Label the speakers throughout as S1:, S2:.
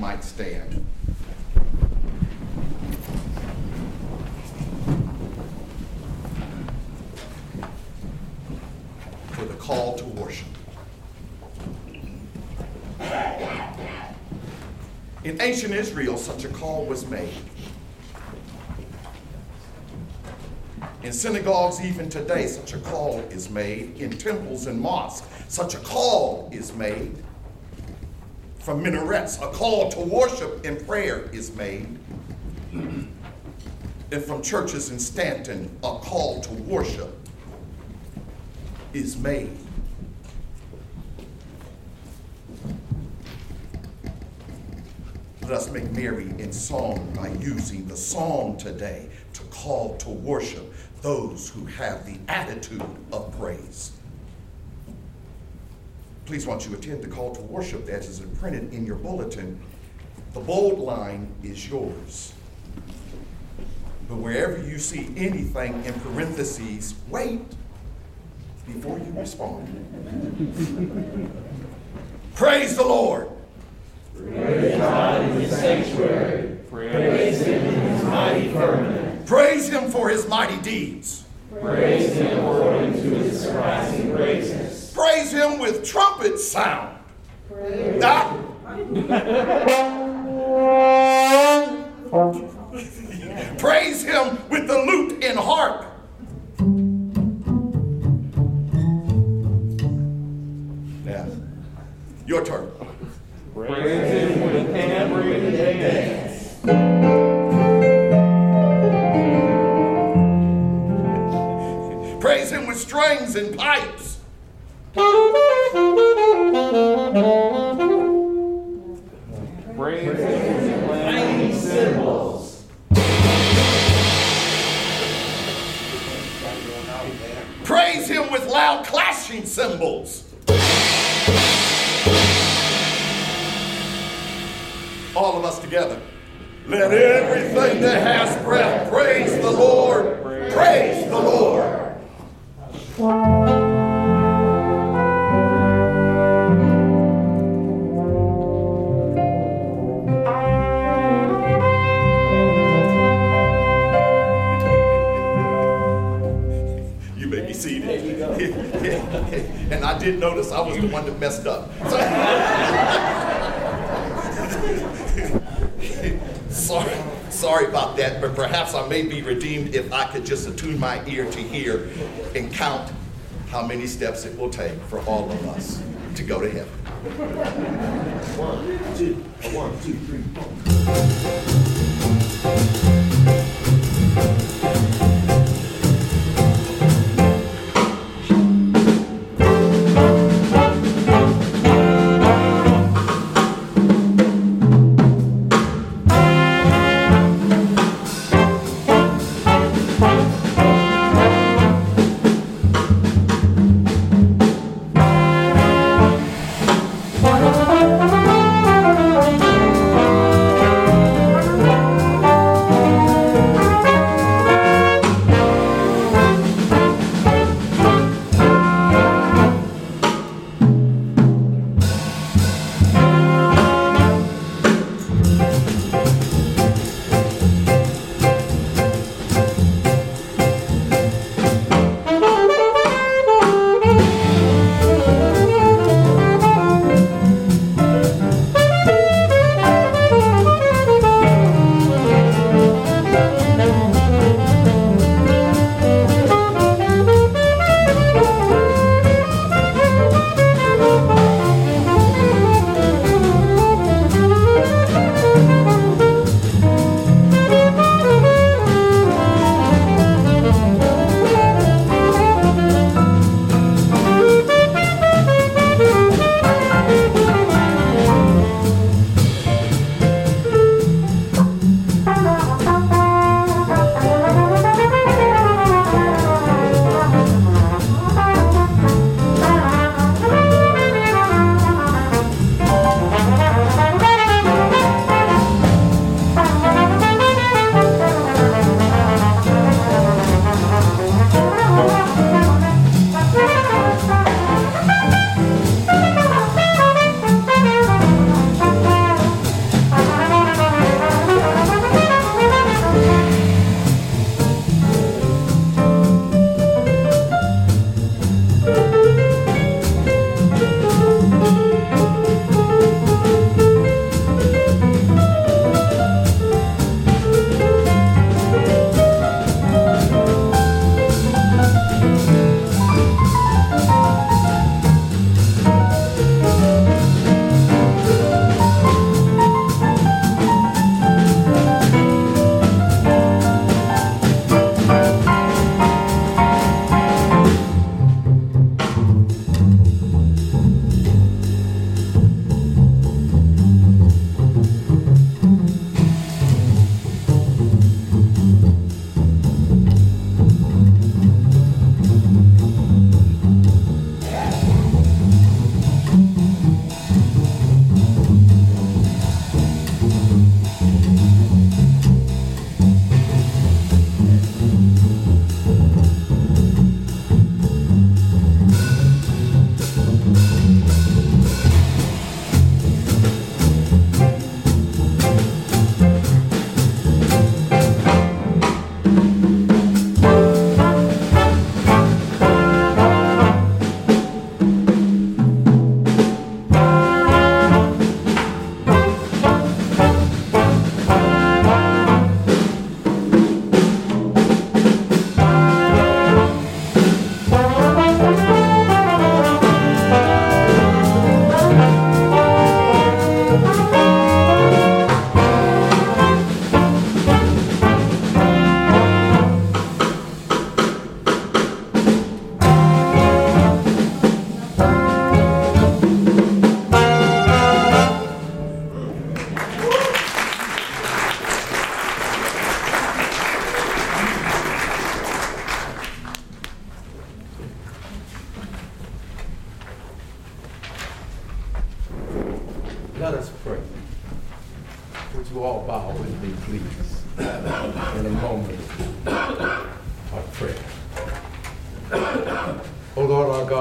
S1: might stand. For the call to worship. In ancient Israel, such a call was made. In synagogues, even today, such a call is made. In temples and mosques, such a call is made. From minarets, a call to worship and prayer is made. And from churches in Staunton, a call to worship is made. Let us make merry in song by using the song today to call to worship those who have the attitude of praise. Please, once you attend the call to worship that is printed in your bulletin, the bold line is yours. But wherever you see anything in parentheses, wait before you respond. Praise the Lord.
S2: Praise God in his sanctuary. Praise him in his mighty firmament.
S1: Praise him for his mighty deeds.
S2: Praise him according to his surpassing greatness.
S1: Praise him with trumpet sound. Ah. Praise him with the lute and harp. Yeah. Your turn.
S2: Praise him with tambourine and dance.
S1: Praise him with strings and pipes.
S2: Praise him with
S1: loud clashing cymbals. All of us together. Let everything that has breath praise the Lord. Praise the Lord. I did notice I was the one that messed up. sorry, sorry about that, but perhaps I may be redeemed if I could just attune my ear to hear and count how many steps it will take for all of us to go to heaven.
S3: One, two, one, two, three, four.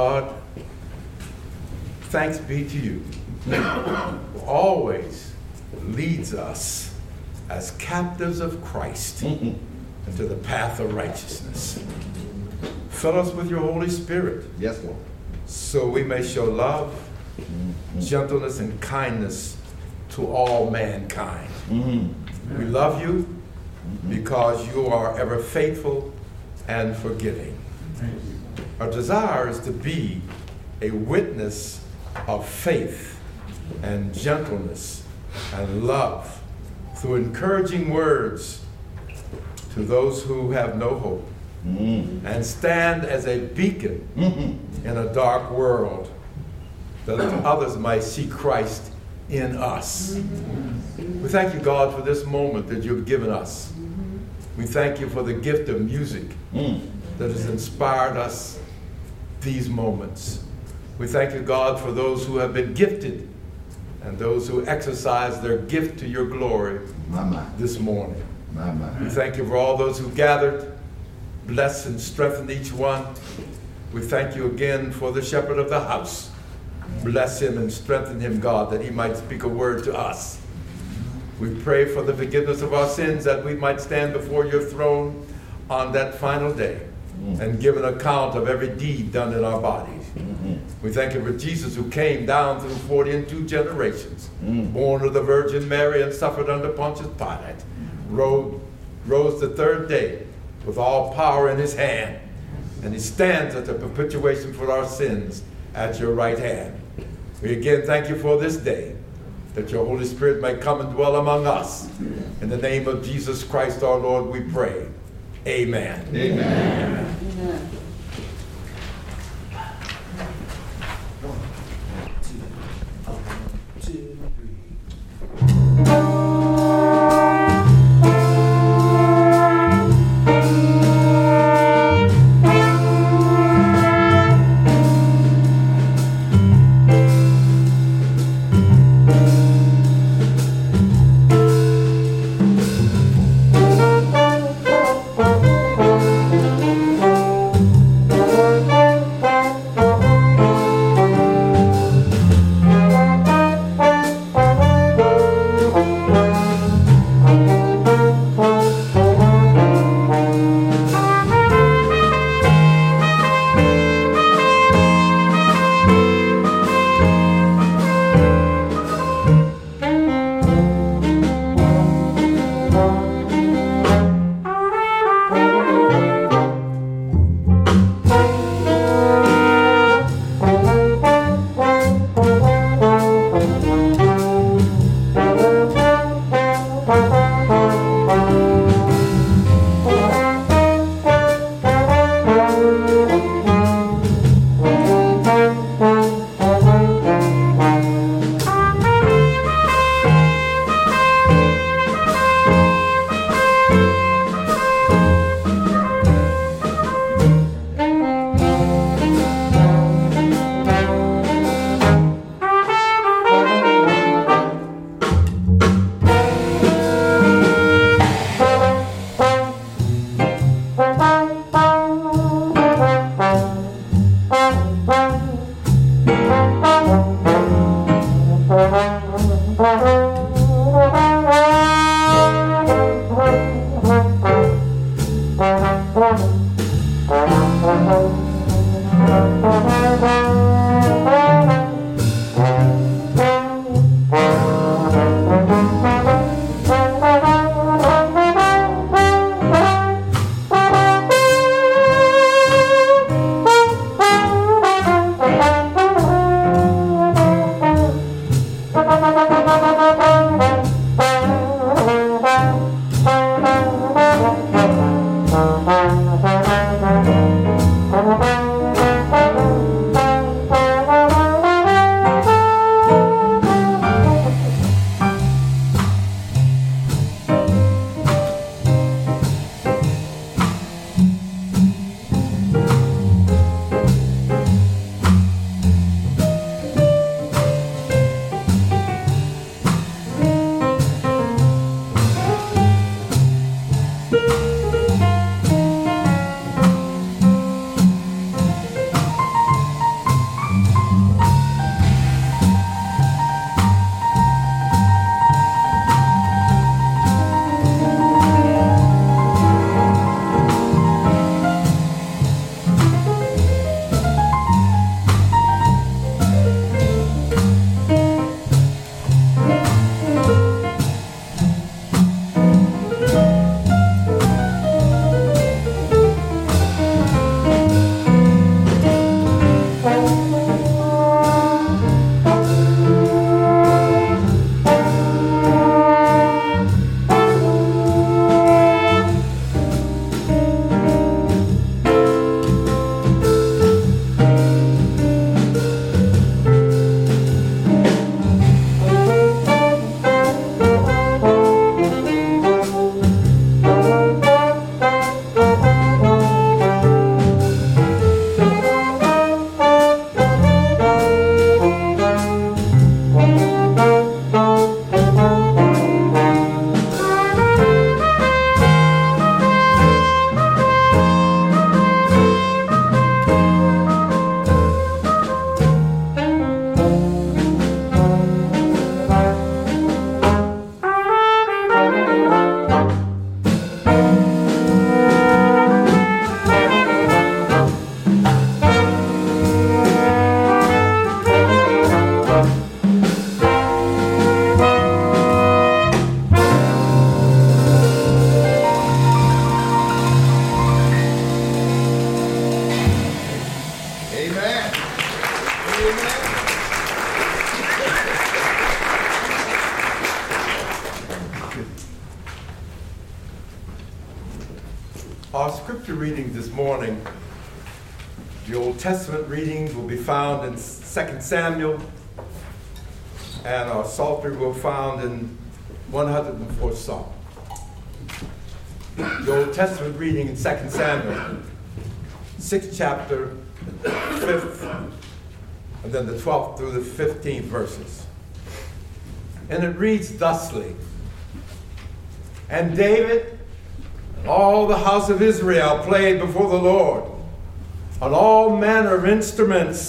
S4: God, thanks be to you who always leads us as captives of Christ into the path of righteousness. Fill us with your Holy Spirit.
S3: Yes, Lord.
S4: So we may show love, gentleness, and kindness to all mankind. Mm-hmm. We love you because you are ever faithful and forgiving. Our desire is to be a witness of faith and gentleness and love through encouraging words to those who have no hope mm. and stand as a beacon mm-hmm. in a dark world that others might see Christ in us. Mm-hmm. We thank you, God, for this moment that you've given us. Mm-hmm. We thank you for the gift of music mm. that has inspired us these moments. We thank you, God, for those who have been gifted and those who exercise their gift to your glory
S3: my.
S4: this morning.
S3: My.
S4: We thank you for all those who gathered. Bless and strengthen each one. We thank you again for the shepherd of the house. Bless him and strengthen him, God, that he might speak a word to us. We pray for the forgiveness of our sins that we might stand before your throne on that final day Mm-hmm. and give an account of every deed done in our bodies. Mm-hmm. We thank you for Jesus who came down through 40 and two generations, mm. born of the Virgin Mary and suffered under Pontius Pilate, rose, rose the third day with all power in his hand, and he stands at the perpetuation for our sins at your right hand. We again thank you for this day, that your Holy Spirit may come and dwell among us. In the name of Jesus Christ our Lord, we pray. Amen.
S3: Amen.
S4: Samuel, and our psaltery will be found in 104th Psalm. The Old Testament reading in 2 Samuel, 6th chapter, 5th, and then the 12th through the 15th verses. And it reads thusly And David all the house of Israel played before the Lord on all manner of instruments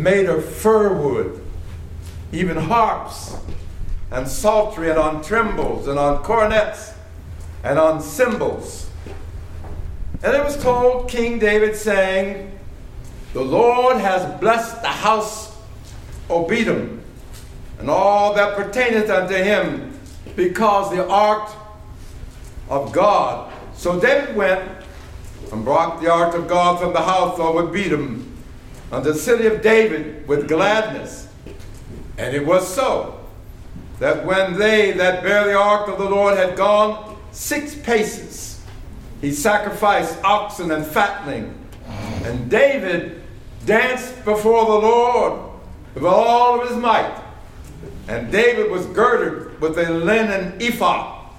S4: made of fir wood, even harps and psaltery, and on timbrels and on cornets and on cymbals. And it was told King David, saying, The Lord has blessed the house Obedom and all that pertaineth unto him, because the ark of God. So David went and brought the ark of God from the house of Obedem unto the city of David with gladness. And it was so that when they that bear the ark of the Lord had gone six paces, he sacrificed oxen and fatling. And David danced before the Lord with all of his might. And David was girded with a linen ephod.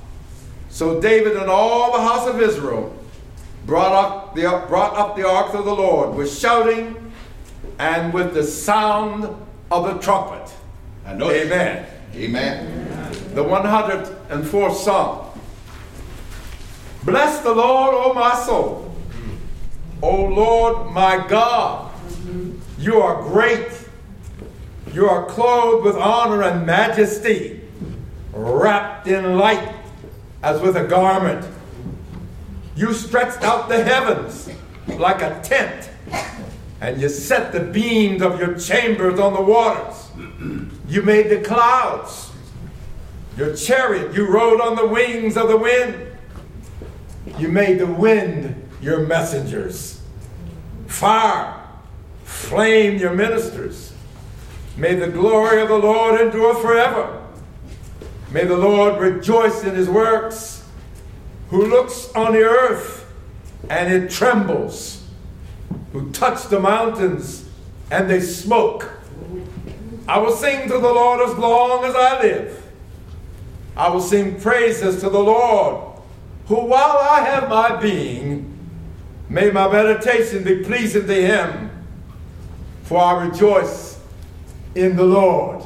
S4: So David and all the house of Israel brought up the, brought up the ark of the Lord with shouting and with the sound of the trumpet. Amen.
S1: Amen.
S4: The 104th Psalm. Bless the Lord, O my soul. O Lord my God, you are great. You are clothed with honor and majesty, wrapped in light as with a garment. You stretched out the heavens like a tent, and you set the beams of your chambers on the waters. You made the clouds. Your chariot, you rode on the wings of the wind. You made the wind your messengers. Fire, flame your ministers. May the glory of the Lord endure forever. May the Lord rejoice in his works, who looks on the earth and it trembles, who touch the mountains and they smoke. I will sing to the Lord as long as I live. I will sing praises to the Lord, who while I have my being, may my meditation be pleasing to him, for I rejoice in the Lord.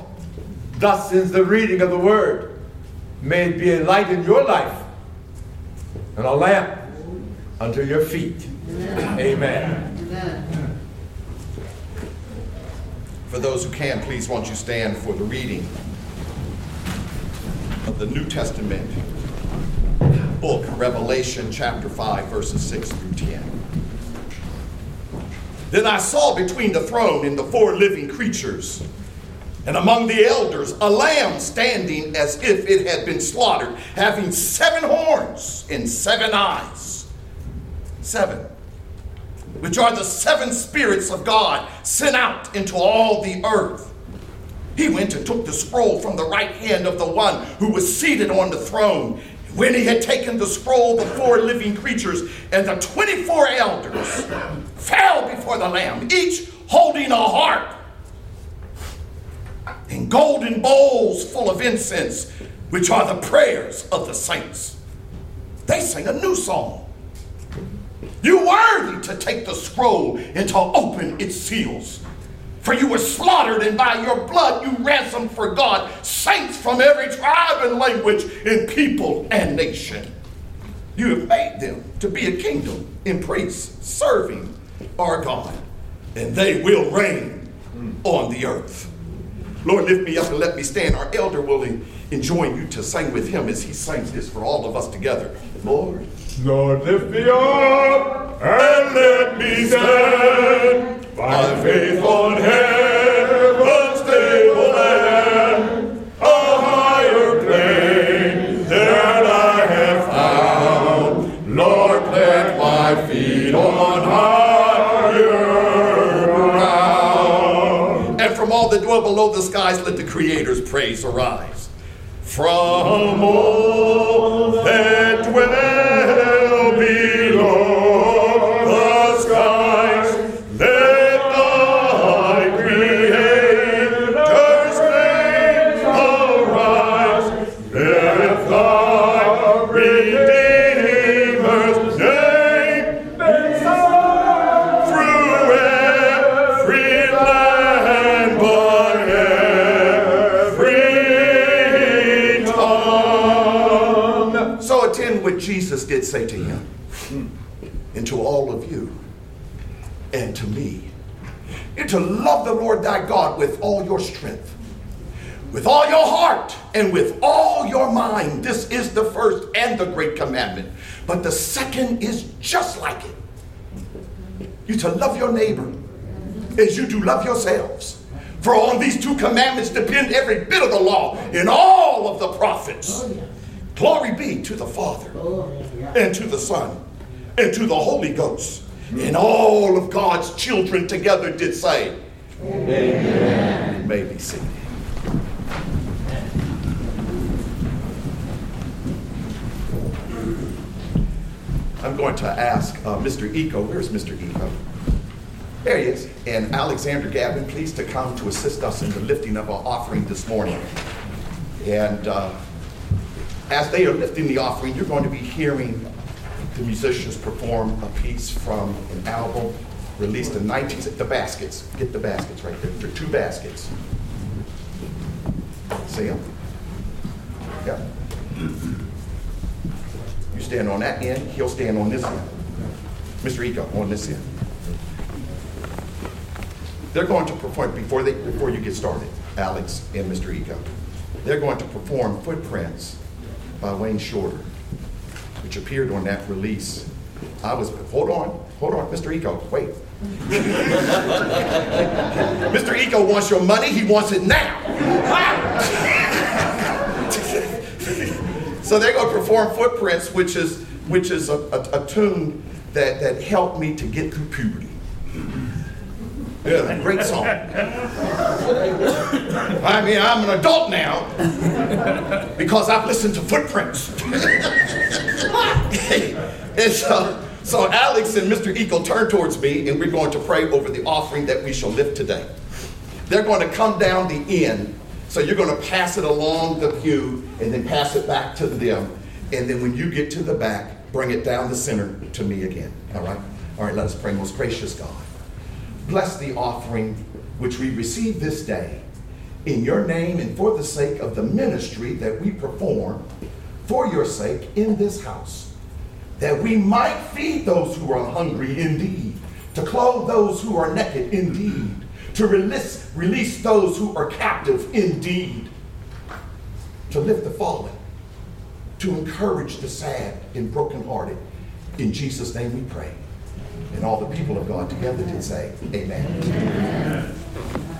S4: Thus is the reading of the word. May it be a light in your life and a lamp unto your feet. Amen. Amen.
S1: For those who can, please won't you stand for the reading of the New Testament book, Revelation chapter 5, verses 6 through 10. Then I saw between the throne and the four living creatures, and among the elders, a lamb standing as if it had been slaughtered, having seven horns and seven eyes. Seven which are the seven spirits of God sent out into all the earth. He went and took the scroll from the right hand of the one who was seated on the throne. When he had taken the scroll, the four living creatures and the 24 elders fell before the Lamb, each holding a harp and golden bowls full of incense, which are the prayers of the saints. They sing a new song you worthy to take the scroll and to open its seals. For you were slaughtered, and by your blood you ransomed for God saints from every tribe and language and people and nation. You have made them to be a kingdom in priests, serving our God, and they will reign on the earth. Lord, lift me up and let me stand. Our elder will enjoin you to sing with him as he sings this for all of us together. Lord.
S5: Lord, lift me up and let me stand by faith on heaven's
S1: below the skies, let the Creator's praise arise. From all that dwell say to him, and to all of you, and to me, and to love the Lord thy God with all your strength with all your heart and with all your mind. This is the first and the great commandment. But the second is just like it. You to love your neighbor as you do love yourselves. For on these two commandments depend every bit of the law and all of the prophets. Oh, Glory be to the Father and to the Son and to the Holy Ghost. And all of God's children together did say, Amen. You may be seated. I'm going to ask uh, Mr. Eco, where's Mr. Eco? There he is. And Alexander Gavin, please to come to assist us in the lifting of our offering this morning. And uh, as they are lifting the offering, you're going to be hearing the musicians perform a piece from an album released in 19... The baskets. Get the baskets right there. There are two baskets. See them? Yep. You stand on that end, he'll stand on this end. Mr. Eco, on this end. They're going to perform, before, they, before you get started, Alex and Mr. Eco, they're going to perform Footprints by Wayne Shorter, which appeared on that release. I was, hold on, hold on, Mr. Eco, wait. Mr. Eco wants your money, he wants it now. So they're going to perform Footprints, which is which is a, a, a, tune that, that helped me to get through puberty. Yeah, great song. I mean, I'm an adult now because I've listened to Footprints. and so, so Alex and Mr. Eagle turn towards me, and we're going to pray over the offering that we shall lift today. They're going to come down the end so you're going to pass it along the pew and then pass it back to them. And then when you get to the back, bring it down the center to me again. All right? All right, let us pray. Most gracious God, bless the offering which we receive this day in your name and for the sake of the ministry that we perform for your sake in this house. that we might feed those who are hungry indeed, to clothe those who are naked indeed, to release, release those who are captive indeed, to lift the fallen, to encourage the sad and brokenhearted. In Jesus' name we pray. And all the people of God together did say, Amen. Amen.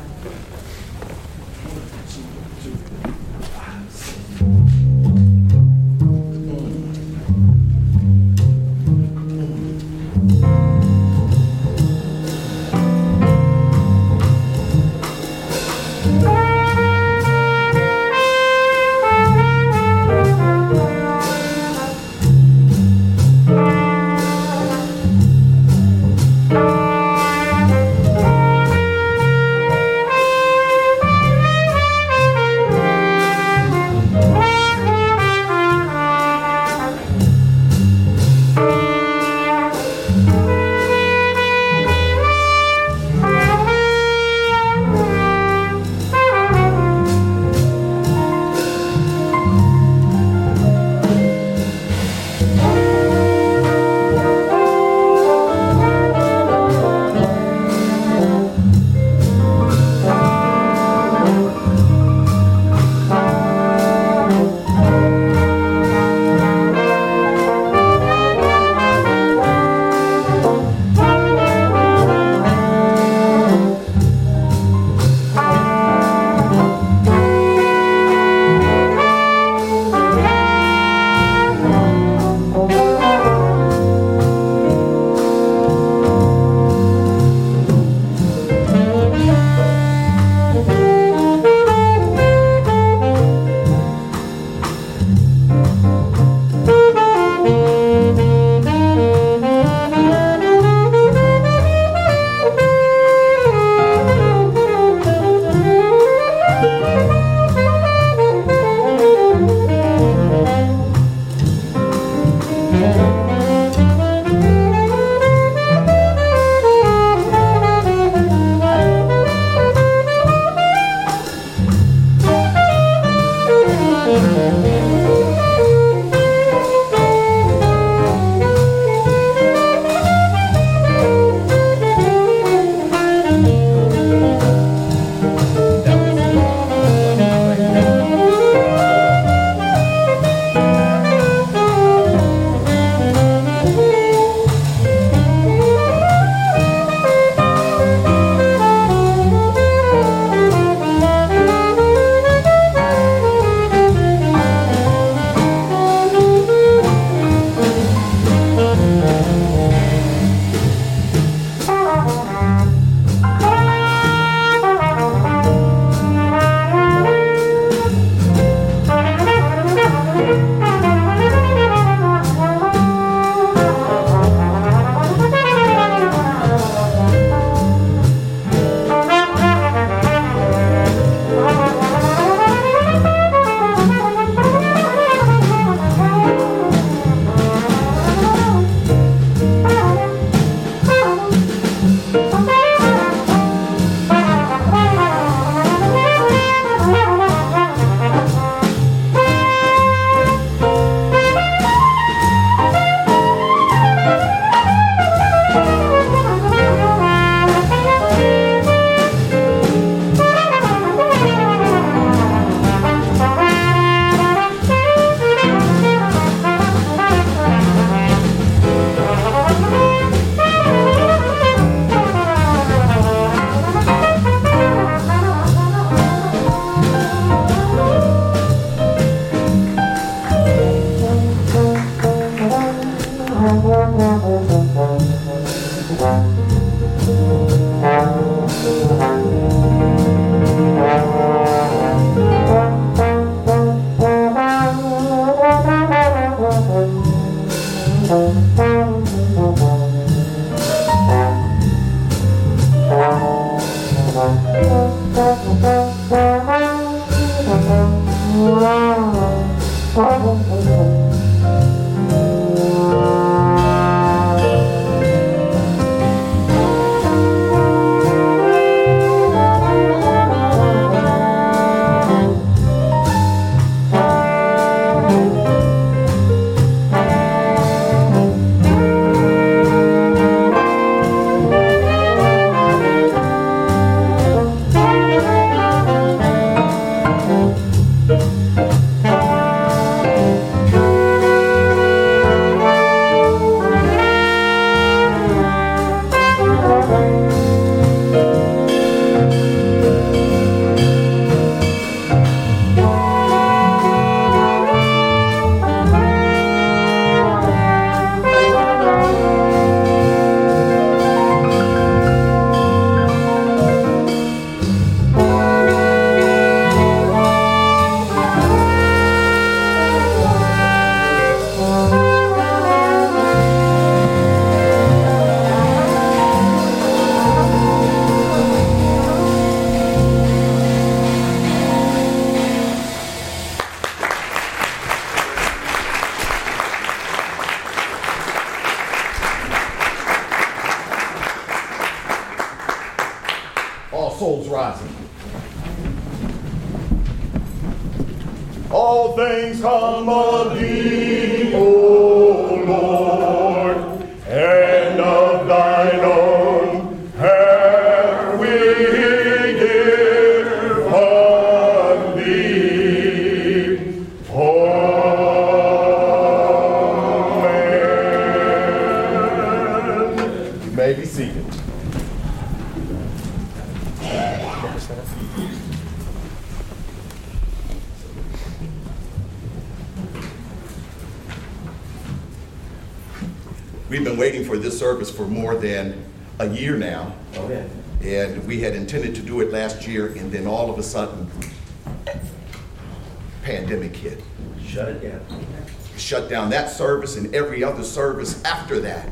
S1: Service after that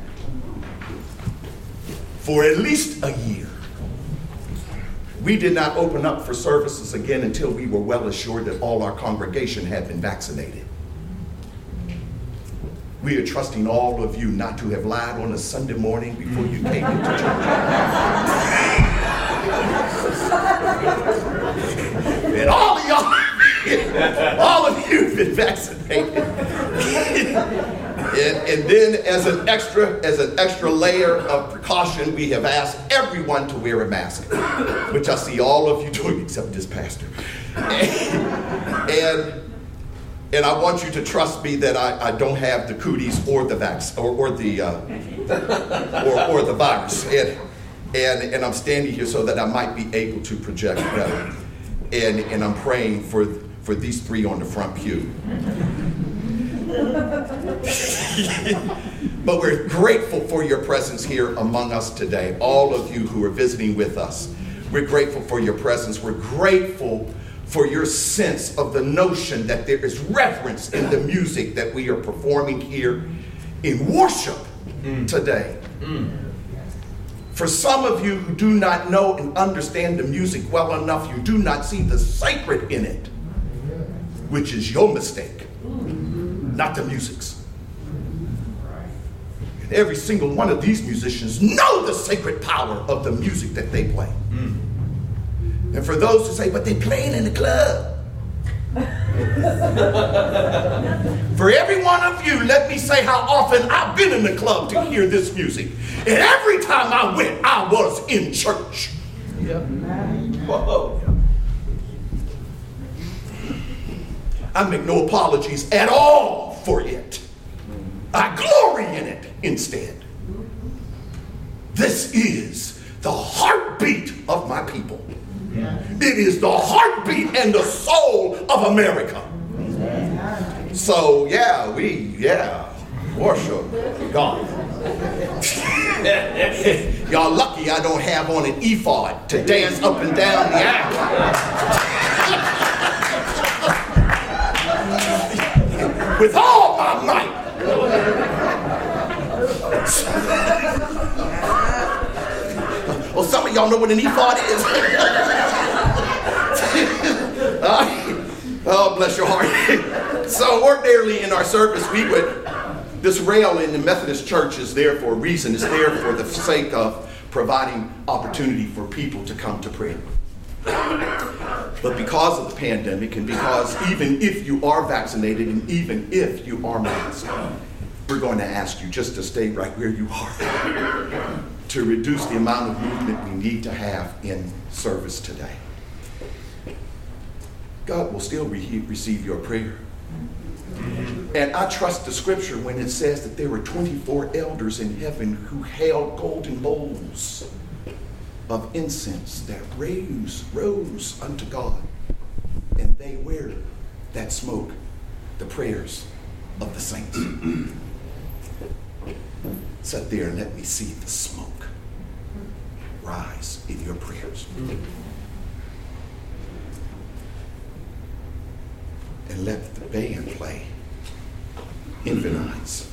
S1: for at least a year. We did not open up for services again until we were well assured that all our congregation had been vaccinated. We are trusting all of you not to have lied on a Sunday morning before you came into church. and all of y'all, all of you have been vaccinated. And, and then as an extra, as an extra layer of precaution, we have asked everyone to wear a mask, which I see all of you doing except this pastor. And, and and I want you to trust me that I, I don't have the cooties or the vax or, or the uh, or, or the virus. And, and and I'm standing here so that I might be able to project better. And and I'm praying for for these three on the front pew. but we're grateful for your presence here among us today. All of you who are visiting with us. We're grateful for your presence. We're grateful for your sense of the notion that there is reverence in the music that we are performing here in worship mm. today. Mm. For some of you who do not know and understand the music well enough, you do not see the sacred in it, which is your mistake, not the music's. Every single one of these musicians know the sacred power of the music that they play. Mm. And for those who say, but they playing in the club. for every one of you, let me say how often I've been in the club to hear this music. And every time I went, I was in church. Whoa. I make no apologies at all for it. I glory in it instead. This is the heartbeat of my people. It is the heartbeat and the soul of America. So, yeah, we, yeah, worship God. Y'all lucky I don't have on an ephod to dance up and down the aisle. With all my might. Well, some of y'all know what an ephod is. oh, bless your heart. so, ordinarily in our service, we would, this rail in the Methodist church is there for a reason. It's there for the sake of providing opportunity for people to come to prayer. But because of the pandemic, and because even if you are vaccinated, and even if you are masked, we're going to ask you just to stay right where you are to reduce the amount of movement we need to have in service today. God will still re- receive your prayer. And I trust the scripture when it says that there were 24 elders in heaven who held golden bowls of incense that rose, rose unto God. And they wear that smoke, the prayers of the saints. Sit there and let me see the smoke rise in your prayers. And let the band play Infinites.
S5: Thank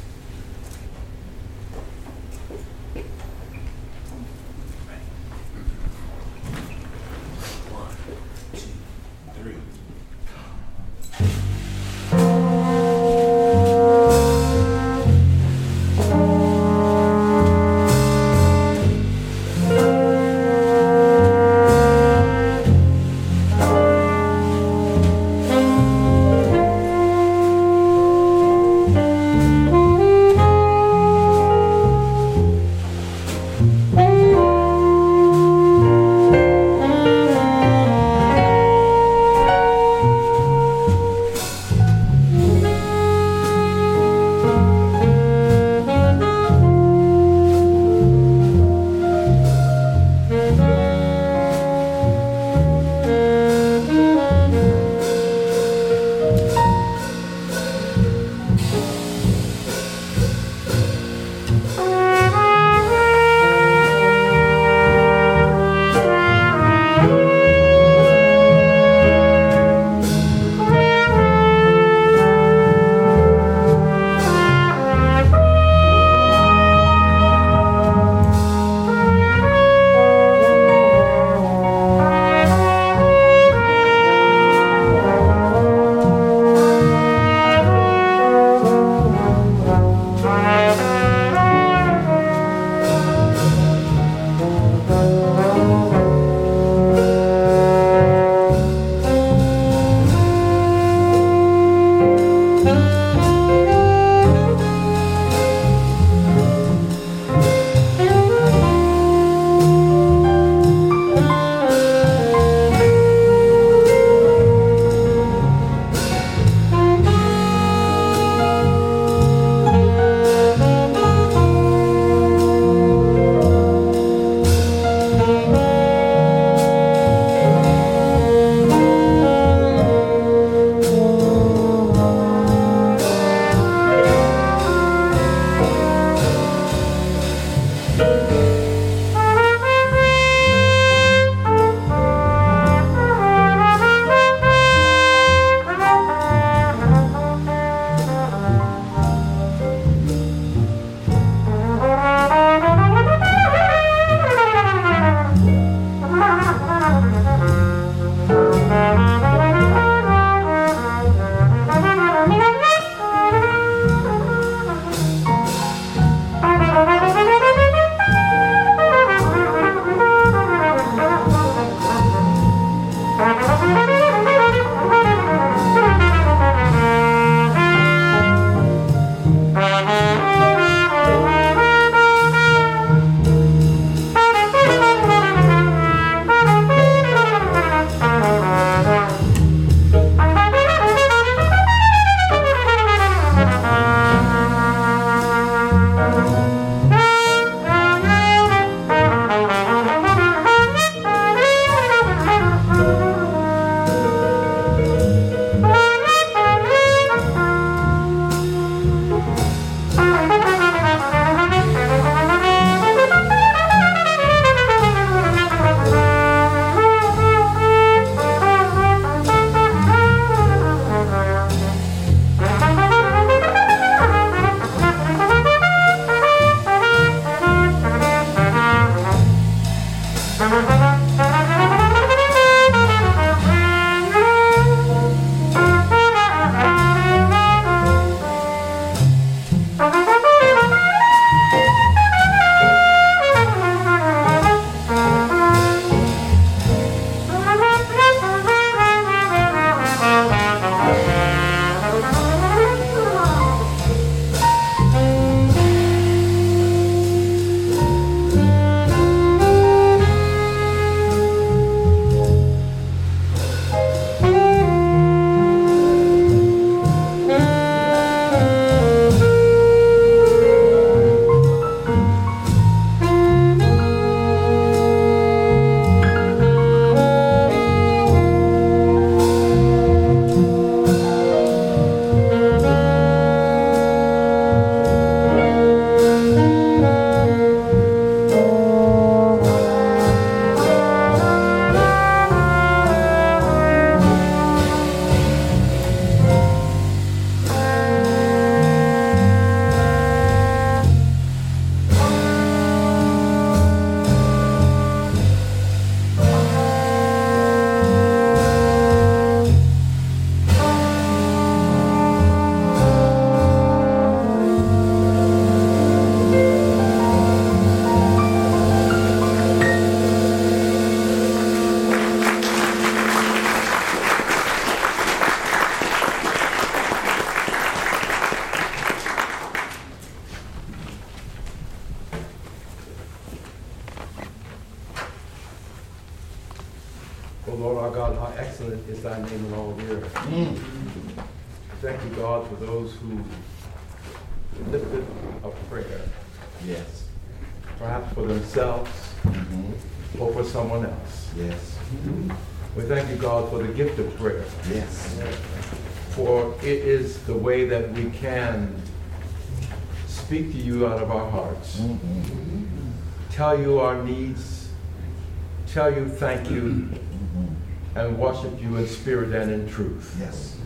S4: tell you thank you, mm-hmm. and worship you in spirit and in truth.
S3: Yes.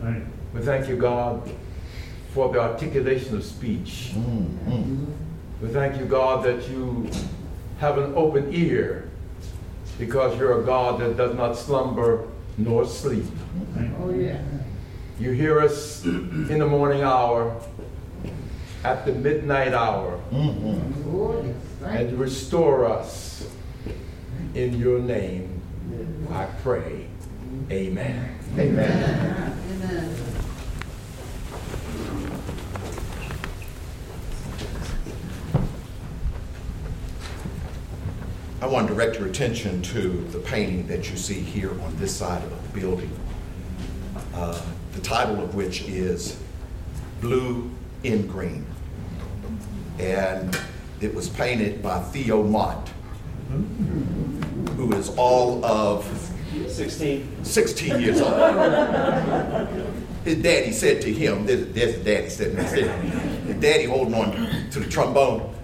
S4: Right. We thank you, God, for the articulation of speech. Mm-hmm. We thank you, God, that you have an open ear because you're a God that does not slumber nor sleep.
S2: Oh, yeah.
S4: You hear us in the morning hour, at the midnight hour, mm-hmm. and restore us in your name. I pray. Amen.
S2: Amen. Amen.
S1: I want to direct your attention to the painting that you see here on this side of the building, uh, the title of which is Blue in Green. And it was painted by Theo Mott, who is all of
S3: 16,
S1: 16 years old. His daddy said to him, there's, there's daddy sitting there, his daddy holding on to the trombone.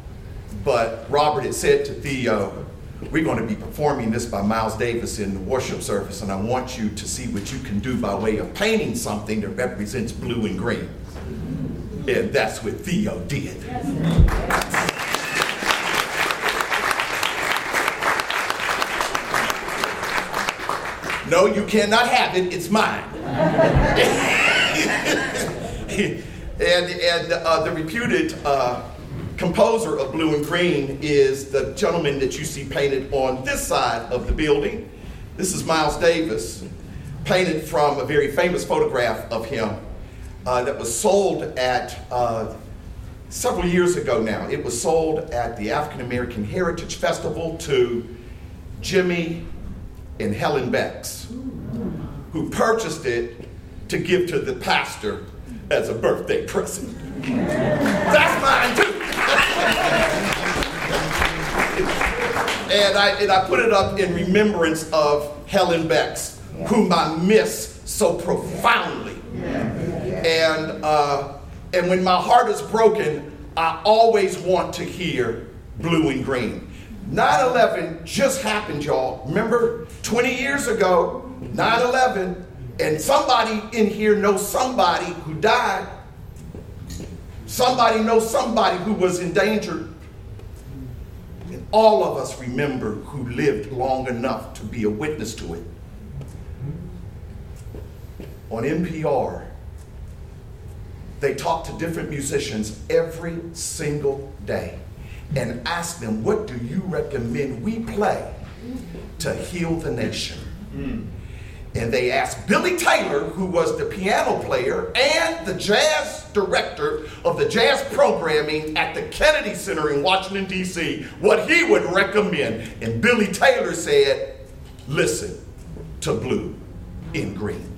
S1: But Robert had said to Theo, we're going to be performing this by Miles Davis in the worship service, and I want you to see what you can do by way of painting something that represents blue and green. And that's what Theo did. No, you cannot have it. It's mine. and and uh, the reputed uh, composer of Blue in Green is the gentleman that you see painted on this side of the building. This is Miles Davis, painted from a very famous photograph of him uh, that was sold at uh, several years ago now. It was sold at the African American Heritage Festival to Jimmy and Helen Becks, who purchased it to give to the pastor as a birthday present. That's mine too. and, I, and I put it up in remembrance of Helen Becks, whom I miss so profoundly. And, uh, and when my heart is broken, I always want to hear Blue in Green. 9 11 just happened, y'all. Remember 20 years ago, 9 11, and somebody in here knows somebody who died Somebody knows somebody who was endangered. And all of us remember who lived long enough to be a witness to it. On NPR, they talk to different musicians every single day and ask them, What do you recommend we play to heal the nation? Mm. And they asked Billy Taylor, who was the piano player and the jazz director of the jazz programming at the Kennedy Center in Washington, D.C., what he would recommend. And Billy Taylor said, Listen to Blue in Green.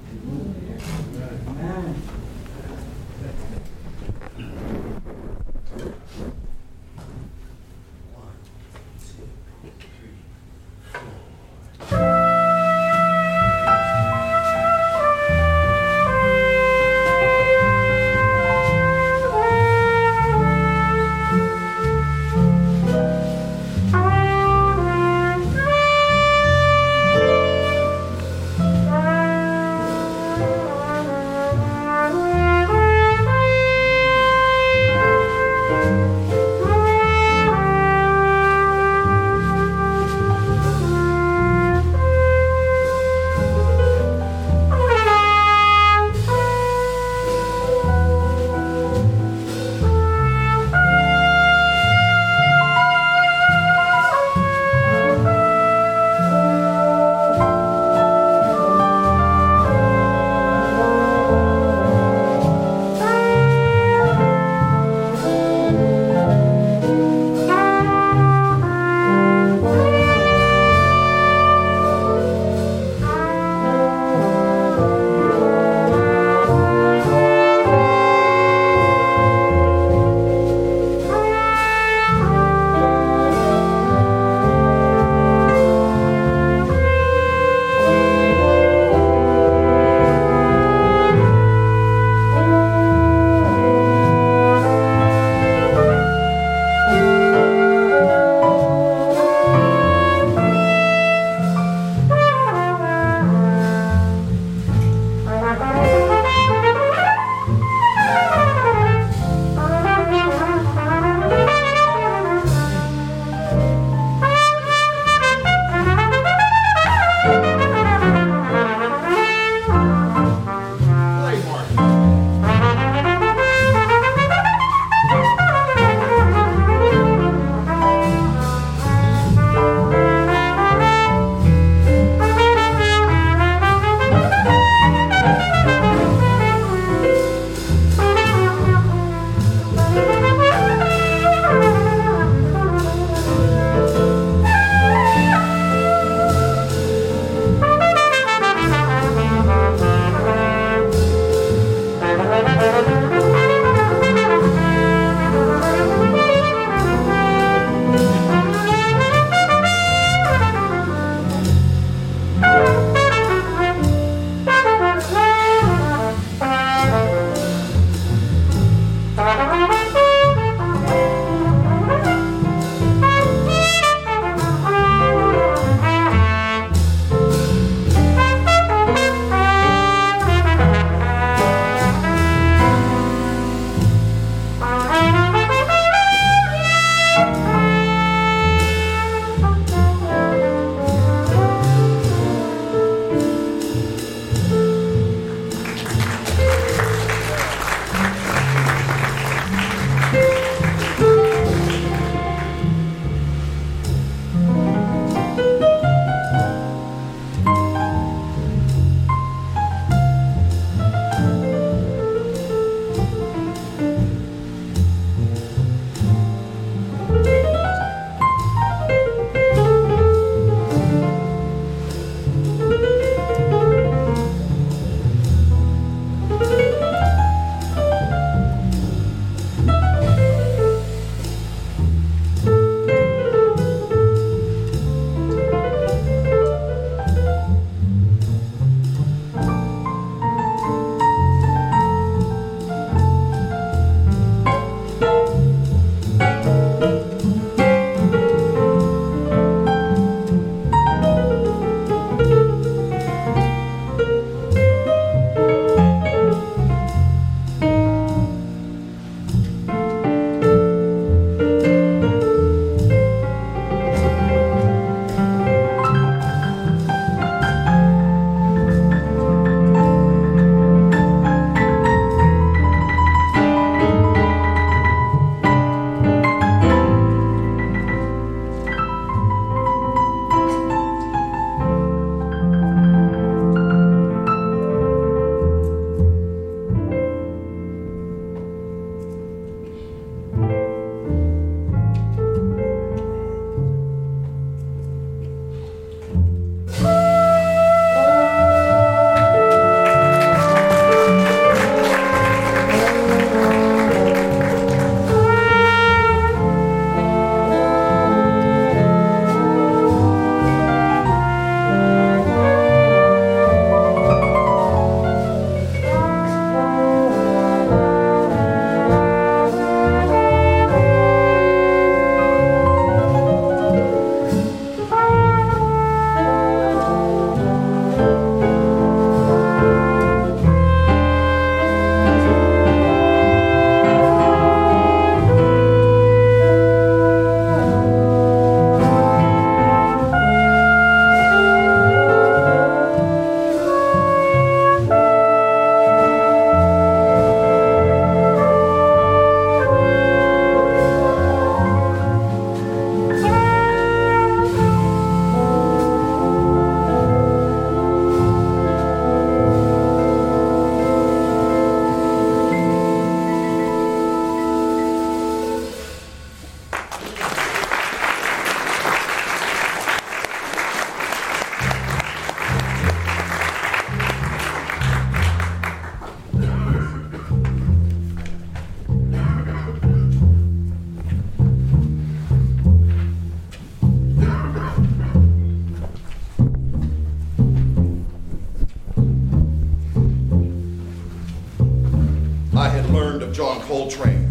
S1: Coltrane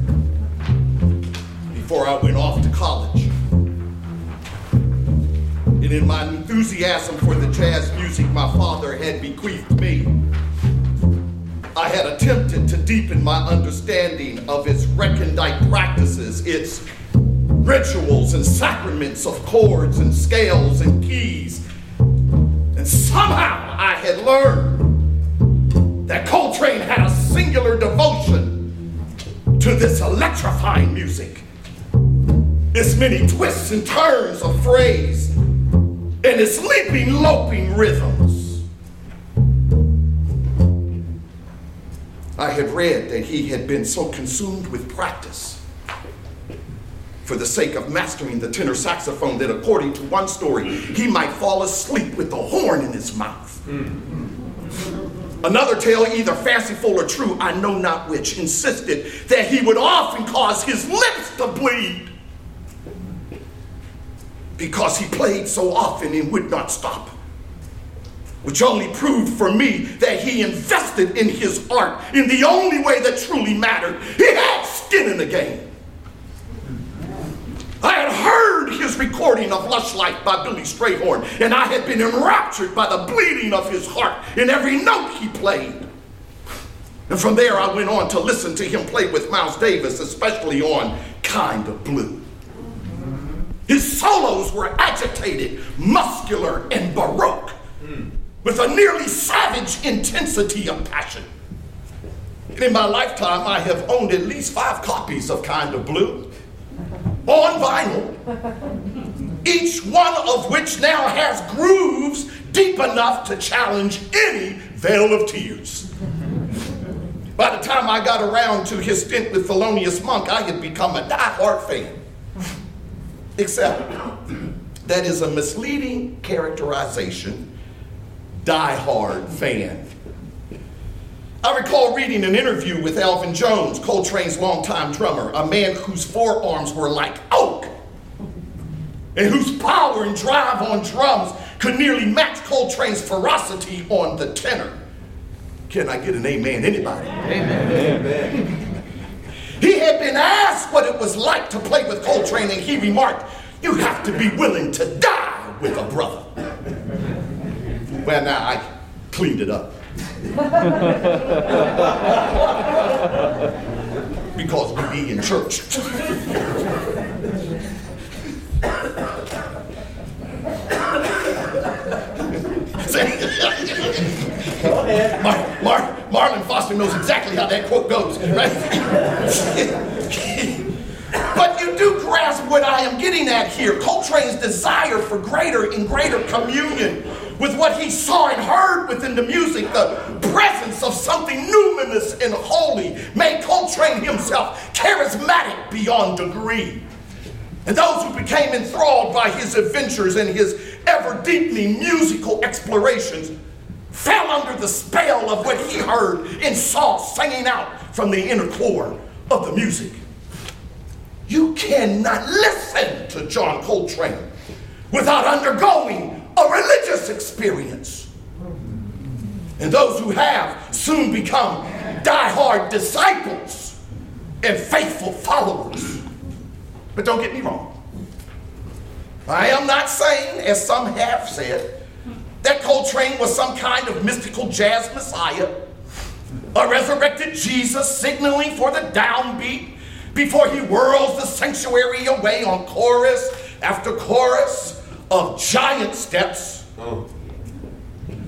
S1: before I went off to college. And in my enthusiasm for the jazz music my father had bequeathed me, I had attempted to deepen my understanding of its recondite practices, its rituals and sacraments of chords and scales and keys. And somehow I had learned that Coltrane had a singular devotion to this electrifying music. Its many twists and turns of phrase and its leaping, loping rhythms. I had read that he had been so consumed with practice for the sake of mastering the tenor saxophone that, according to one story, he might fall asleep with the horn in his mouth. Hmm. Another tale, either fanciful or true, I know not which, insisted that he would often cause his lips to bleed because he played so often and would not stop. Which only proved for me that he invested in his art in the only way that truly mattered. He had skin in the game. I had heard his recording of Lush Life by Billy Strayhorn, and I had been enraptured by the bleeding of his heart in every note he played. And from there, I went on to listen to him play with Miles Davis, especially on Kind of Blue. His solos were agitated, muscular, and baroque, with a nearly savage intensity of passion. And in my lifetime, I have owned at least five copies of Kind of Blue on vinyl, each one of which now has grooves deep enough to challenge any veil of tears. By the time I got around to his stint with Thelonious Monk, I had become a die-hard fan. Except that is a misleading characterization, die-hard fan. I recall reading an interview with Elvin Jones, Coltrane's longtime drummer, a man whose forearms were like oak and whose power and drive on drums could nearly match Coltrane's ferocity on the tenor. Can I get an amen? Anybody?
S3: Amen. Amen.
S1: He had been asked what it was like to play with Coltrane, and he remarked, You have to be willing to die with a brother. Well, now I cleaned it up. because we be in church. Mar- Mar- Marlon Foster knows exactly how that quote goes, right? but you do grasp what I am getting at here. Coltrane's desire for greater and greater communion with what he saw and heard within the music, the presence of something numinous and holy, made Coltrane himself charismatic beyond degree. And those who became enthralled by his adventures and his ever deepening musical explorations fell under the spell of what he heard and saw singing out from the inner core of the music. You cannot listen to John Coltrane without undergoing a religious experience. And those who have soon become die-hard disciples and faithful followers. But don't get me wrong. I am not saying, as some have said, that Coltrane was some kind of mystical jazz messiah, a resurrected Jesus signaling for the downbeat before he whirls the sanctuary away on chorus after chorus of giant steps.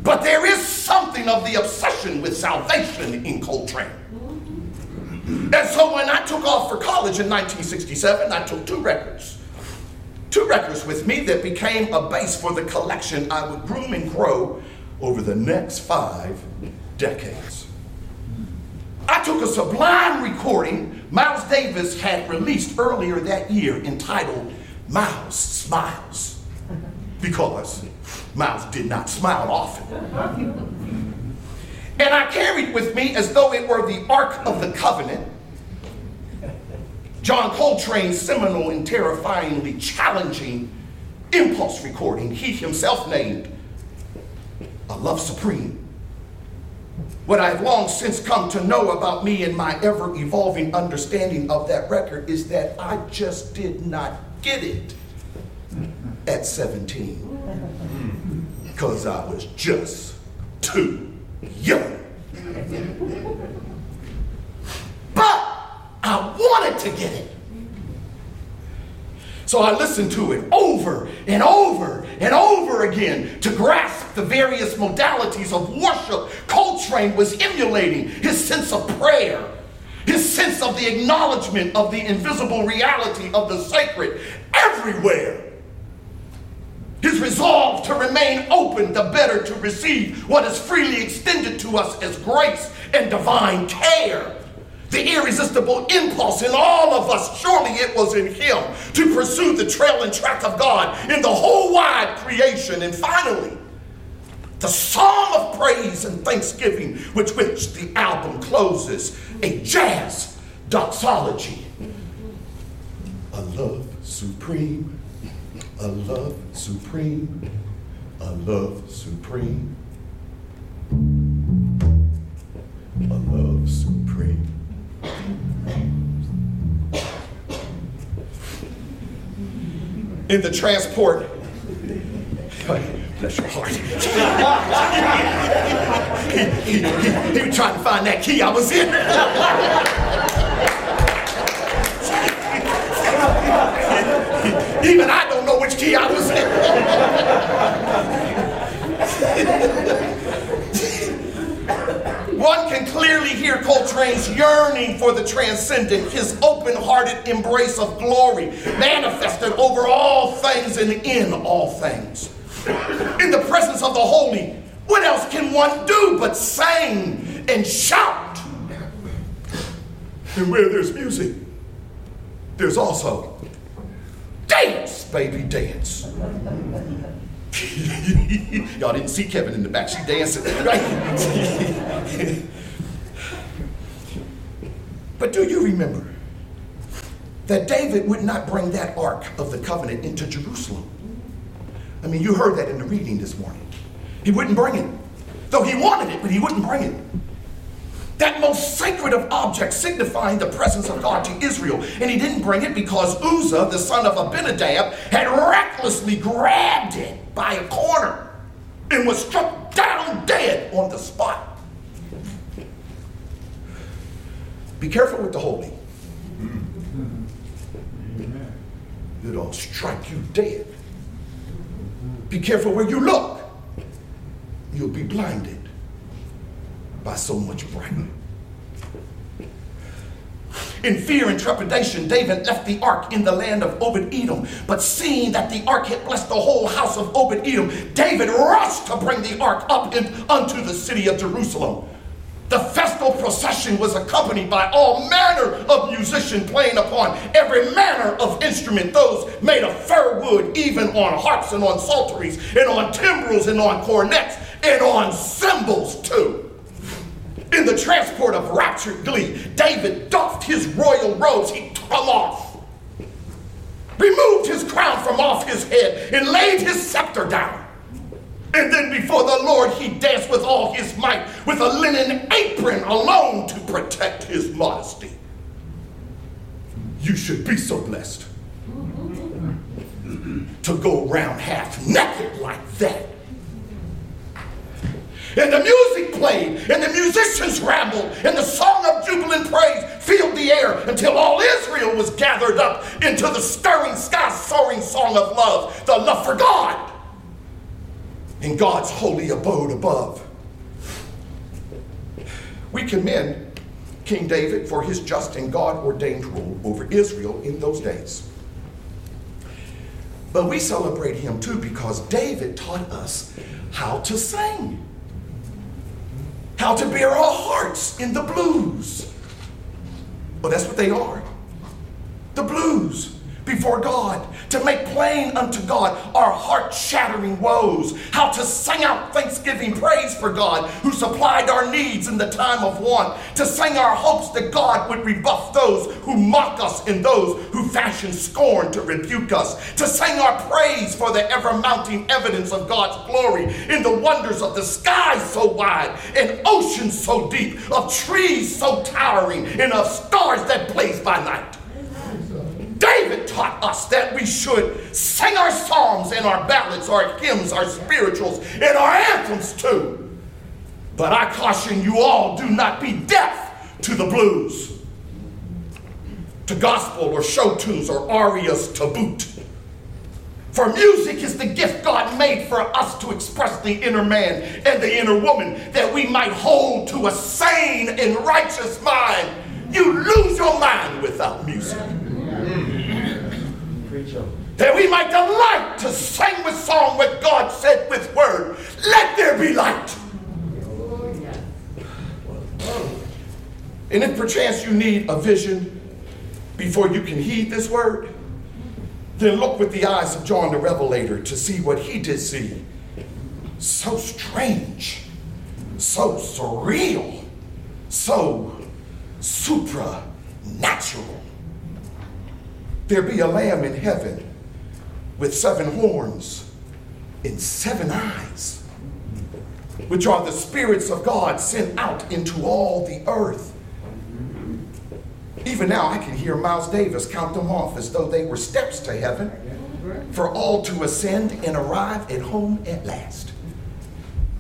S1: But there is something of the obsession with salvation in Coltrane. And so when I took off for college in 1967, I took two records. Two records with me that became a base for the collection I would groom and grow over the next five decades. I took a sublime recording Miles Davis had released earlier that year entitled Miles Smiles because Miles did not smile often. And I carried with me, as though it were the Ark of the Covenant, John Coltrane's seminal and terrifyingly challenging impulse recording he himself named A Love Supreme. What I've long since come to know about me and my ever evolving understanding of that record is that I just did not get it at 17 because I was just too young. But I wanted to get it. So I listened to it over and over and over again to grasp the various modalities of worship Coltrane was emulating his sense of prayer, his sense of the acknowledgement of the invisible reality of the sacred everywhere. His resolve to remain open, the better to receive what is freely extended to us as grace and divine care the irresistible impulse in all of us, surely it was in him, to pursue the trail and track of God in the whole wide creation. And finally, the song of praise and thanksgiving with which the album closes, a jazz doxology. A love supreme, a love supreme, a love supreme, a love supreme. In the transport, bless your heart. he, he, he, he was trying to find that key I was in. Even I don't know which key I was in. One can clearly hear Coltrane's yearning for the transcendent, his open hearted embrace of glory, manifested over all things and in all things. In the presence of the holy, what else can one do but sing and shout? And where there's music, there's also dance, baby, dance. Y'all didn't see Kevin in the back. She dancing, right? but do you remember that David would not bring that ark of the covenant into Jerusalem? I mean, you heard that in the reading this morning. He wouldn't bring it. Though he wanted it, but he wouldn't bring it that most sacred of objects signifying the presence of God to Israel. And he didn't bring it because Uzzah, the son of Abinadab, had recklessly grabbed it by a corner and was struck down dead on the spot. Be careful with the holy. It'll strike you dead. Be careful where you look. You'll be blinded by so much brighter. In fear and trepidation, David left the ark in the land of Obed Edom. But seeing that the ark had blessed the whole house of Obed Edom, David rushed to bring the ark up in, unto the city of Jerusalem. The festal procession was accompanied by all manner of musicians playing upon every manner of instrument, those made of fir wood, even on harps and on psalteries, and on timbrels and on cornets, and on cymbals too. In the transport of raptured glee, David doffed his royal robes, he took them off, removed his crown from off his head, and laid his scepter down. And then before the Lord he danced with all his might, with a linen apron alone to protect his modesty. You should be so blessed to go around half naked like that and the music played, and the musicians rambled, and the song of jubilant praise filled the air until all Israel was gathered up into the stirring sky soaring song of love, the love for God in God's holy abode above. We commend King David for his just and God ordained rule over Israel in those days. But we celebrate him too because David taught us how to sing how to bare our hearts in the blues. Well, that's what they are. The blues. Before God, to make plain unto God our heart shattering woes, how to sing out thanksgiving praise for God who supplied our needs in the time of want, to sing our hopes that God would rebuff those who mock us and those who fashion scorn to rebuke us, to sing our praise for the ever mounting evidence of God's glory in the wonders of the sky so wide and oceans so deep, of trees so towering and of stars that blaze by night. David taught us that we should sing our psalms and our ballads, our hymns, our spirituals, and our anthems too. But I caution you all do not be deaf to the blues, to gospel or show tunes or arias to boot. For music is the gift God made for us to express the inner man and the inner woman that we might hold to a sane and righteous mind. You lose your mind without music that we might delight to sing with song what God said with word. Let there be light. And if perchance you need a vision before you can heed this word, then look with the eyes of John the Revelator to see what he did see. So strange, so surreal, so supernatural. There be a lamb in heaven with seven horns and seven eyes, which are the spirits of God sent out into all the earth. Even now, I can hear Miles Davis count them off as though they were steps to heaven for all to ascend and arrive at home at last.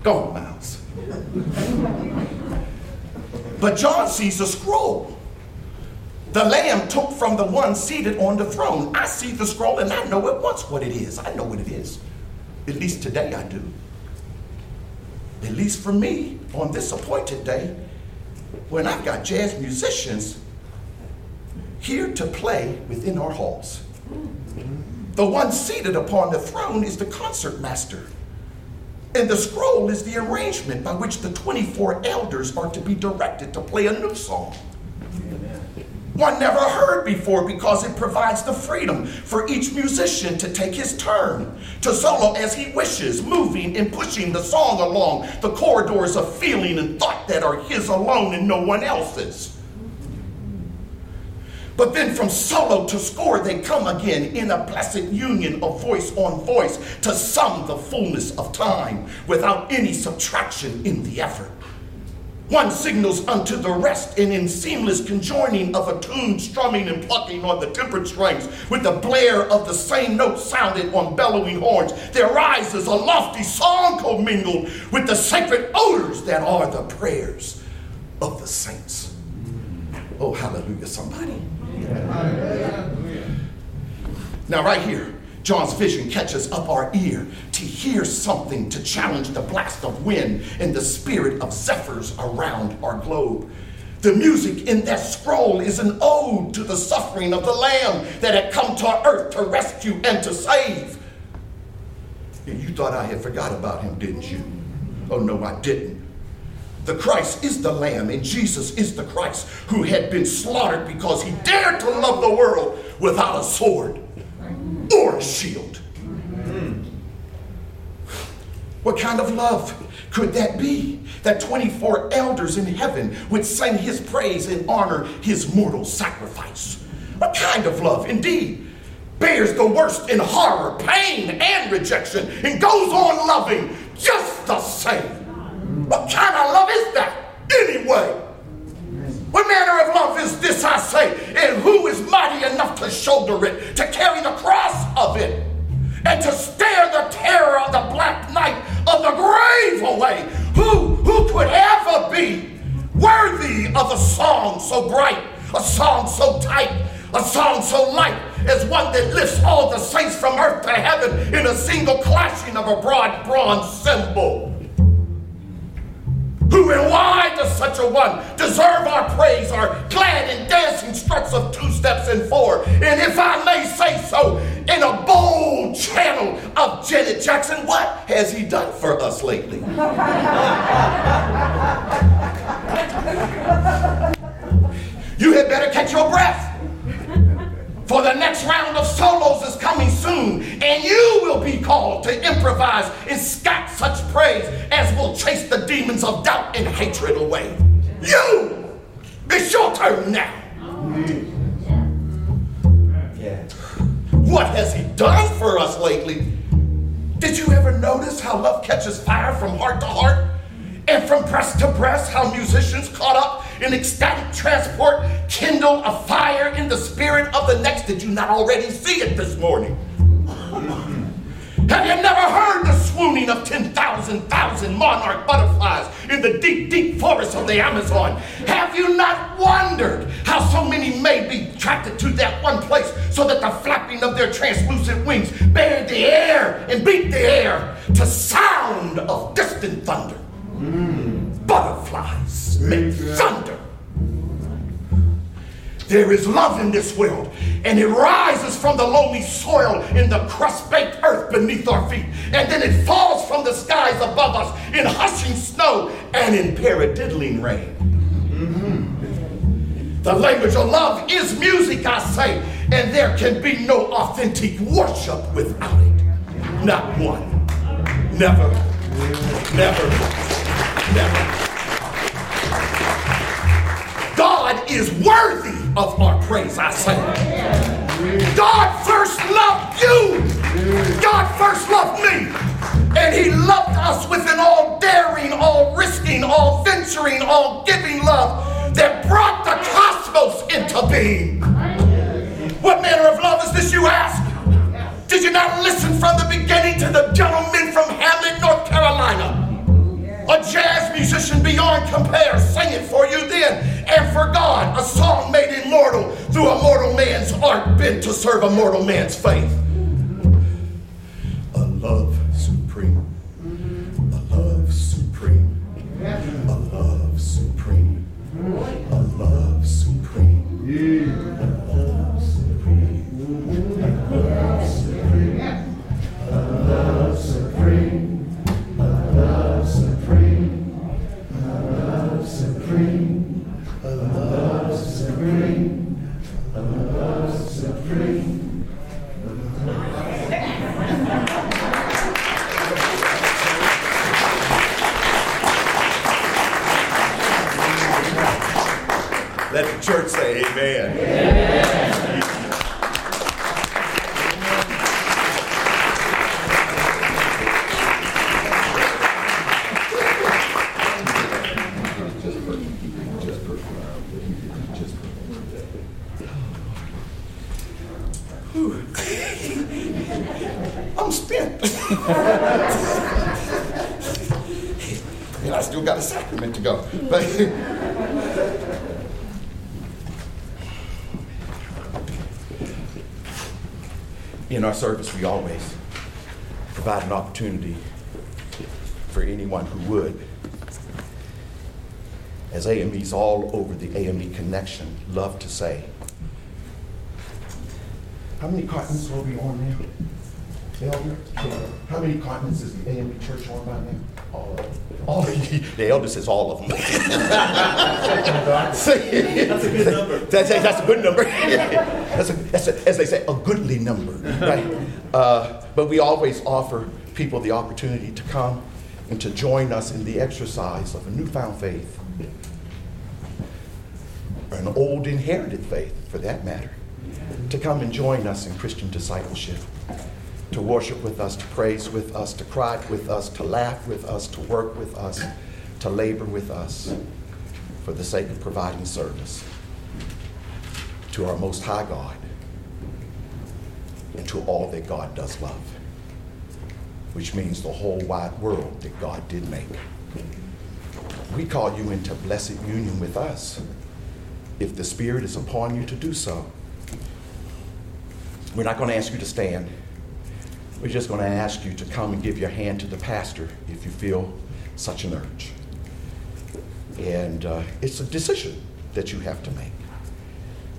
S1: Go on, Miles. but John sees a scroll the Lamb took from the one seated on the throne. I see the scroll and I know at once what it is. I know what it is. At least today I do. At least for me, on this appointed day, when I've got jazz musicians here to play within our halls. The one seated upon the throne is the concert master. And the scroll is the arrangement by which the 24 elders are to be directed to play a new song one never heard before because it provides the freedom for each musician to take his turn, to solo as he wishes, moving and pushing the song along the corridors of feeling and thought that are his alone and no one else's. But then from solo to score, they come again in a blessed union of voice on voice to sum the fullness of time without any subtraction in the effort. One signals unto the rest, and in seamless conjoining of a tune strumming and plucking on the tempered strings, with the blare of the same note sounded on bellowing horns, there rises a lofty song commingled with the sacred odors that are the prayers of the saints. Oh, hallelujah, somebody. Now, right here, John's vision catches up our ear to hear something to challenge the blast of wind and the spirit of zephyrs around our globe. The music in that scroll is an ode to the suffering of the Lamb that had come to earth to rescue and to save. And you thought I had forgot about him, didn't you? Oh, no, I didn't. The Christ is the Lamb, and Jesus is the Christ who had been slaughtered because he dared to love the world without a sword or a shield. Mm. What kind of love could that be? That 24 elders in heaven would sing his praise and honor his mortal sacrifice. What kind of love, indeed, bears the worst in horror, pain, and rejection, and goes on loving just the same? What kind of love is that, anyway? What manner of love is this, I say? And who is mighty enough to shoulder it, to carry the cross of it, and to stare the terror of the black night of the grave away? Who, who could ever be worthy of a song so bright, a song so tight, a song so light as one that lifts all the saints from earth to heaven in a single clashing of a broad bronze cymbal? Who and why does such a one deserve our praise, our glad and dancing struts of two steps and four? And if I may say so, in a bold channel of Janet Jackson, what has he done for us lately? you had better catch your breath. For the next round of solos is coming soon, and you will be called to improvise and scat such praise as will chase the demons of doubt and hatred away. You! It's your turn now.
S3: Yeah.
S1: What has he done for us lately? Did you ever notice how love catches fire from heart to heart? And from breast to breast, how musicians caught up in ecstatic transport kindle a fire in the spirit of the next. Did you not already see it this morning? Have you never heard the swooning of 10,000 thousand monarch butterflies in the deep, deep forests of the Amazon? Have you not wondered how so many may be attracted to that one place so that the flapping of their translucent wings bear the air and beat the air to sound of distant thunder? Butterflies make thunder. There is love in this world, and it rises from the loamy soil in the crust-baked earth beneath our feet, and then it falls from the skies above us in hushing snow and in paradiddling rain. Mm-hmm. The language of love is music, I say, and there can be no authentic worship without it. Not one. Never. Never. Never. God is worthy of our praise, I say. God first loved you. God first loved me. And he loved us with an all daring, all risking, all venturing, all giving love that brought the cosmos into being. What manner of love is this, you ask? Did you not listen from the beginning to the gentleman from Hamlet, North Carolina? A jazz musician beyond compare sang it for you then. And for God, a song made immortal through a mortal man's art bent to serve a mortal man's faith. A love supreme. A love supreme. A love supreme. A love supreme. A opportunity for anyone who would. As AMEs all over the AME connection love to say, how many continents are we on now? Elder? How many continents is the AME church on by now? All of them. All the elder says all of them. that's a good number. That's, that's a good number. that's, a, that's a, as they say, a goodly number, right? Uh, but we always offer people the opportunity to come and to join us in the exercise of a newfound faith, or an old inherited faith, for that matter. To come and join us in Christian discipleship, to worship with us, to praise with us, to cry with us, to laugh with us, to work with us, to labor with us for the sake of providing service to our Most High God and to all that God does love, which means the whole wide world that God did make. We call you into blessed union with us if the Spirit is upon you to do so. We're not going to ask you to stand. We're just going to ask you to come and give your hand to the pastor if you feel such an urge. And uh, it's a decision that you have to make.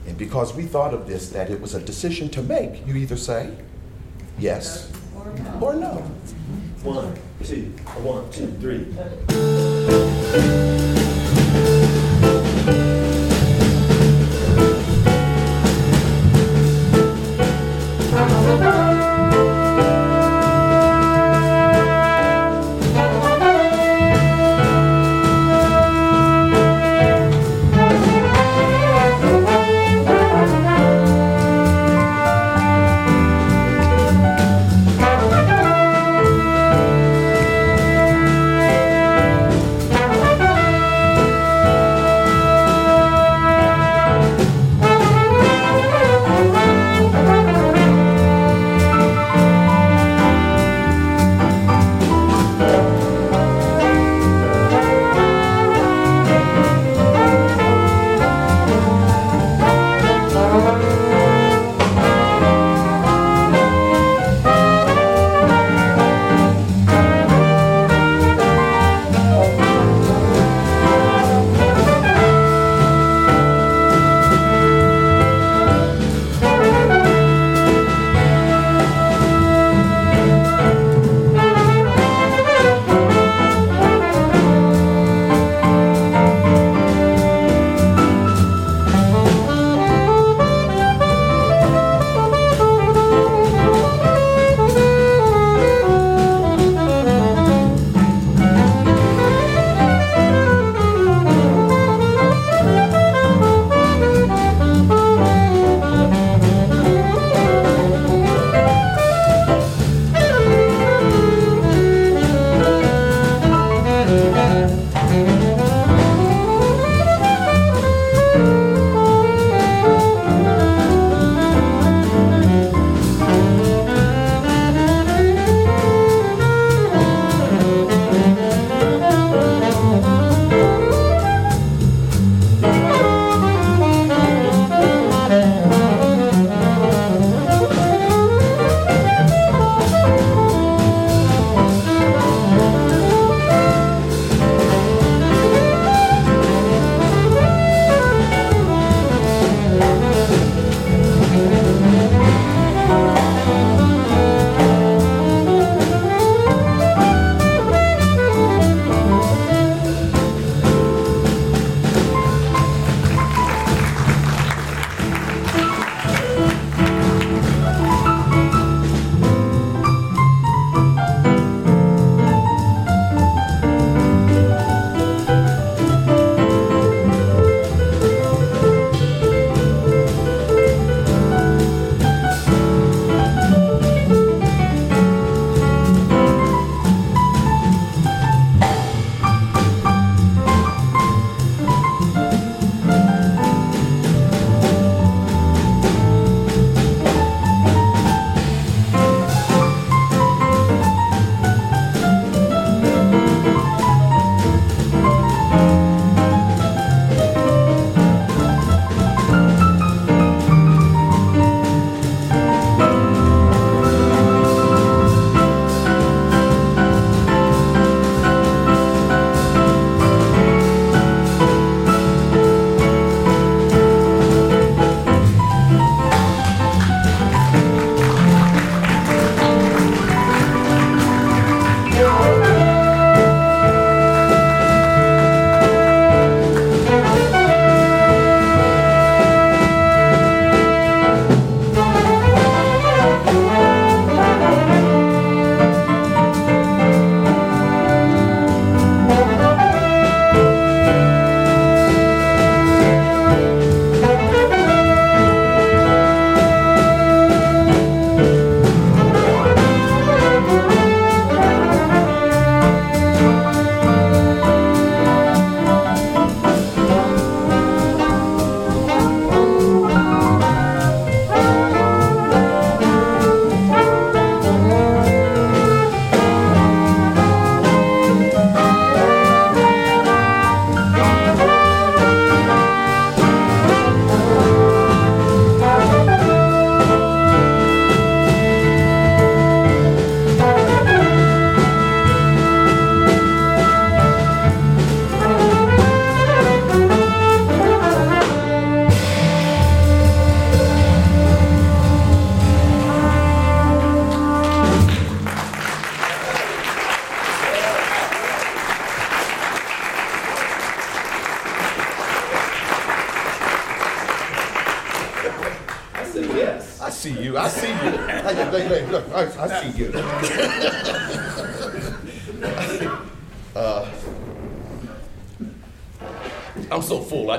S1: And because we thought of this, that it was a decision to make, you either say yes or no.
S3: One, two, one, two, three.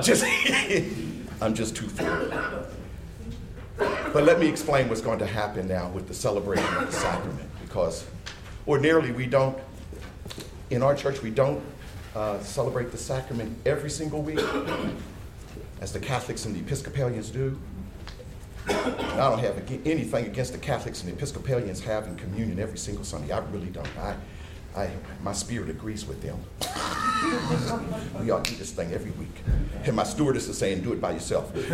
S1: Just, I'm just too full. But let me explain what's going to happen now with the celebration of the sacrament, because ordinarily we don't, in our church, we don't uh, celebrate the sacrament every single week, as the Catholics and the Episcopalians do. I don't have anything against the Catholics and the Episcopalians having communion every single Sunday. I really don't. I, I, my spirit agrees with them. we ought to do this thing every week. And my stewardess is saying, do it by yourself.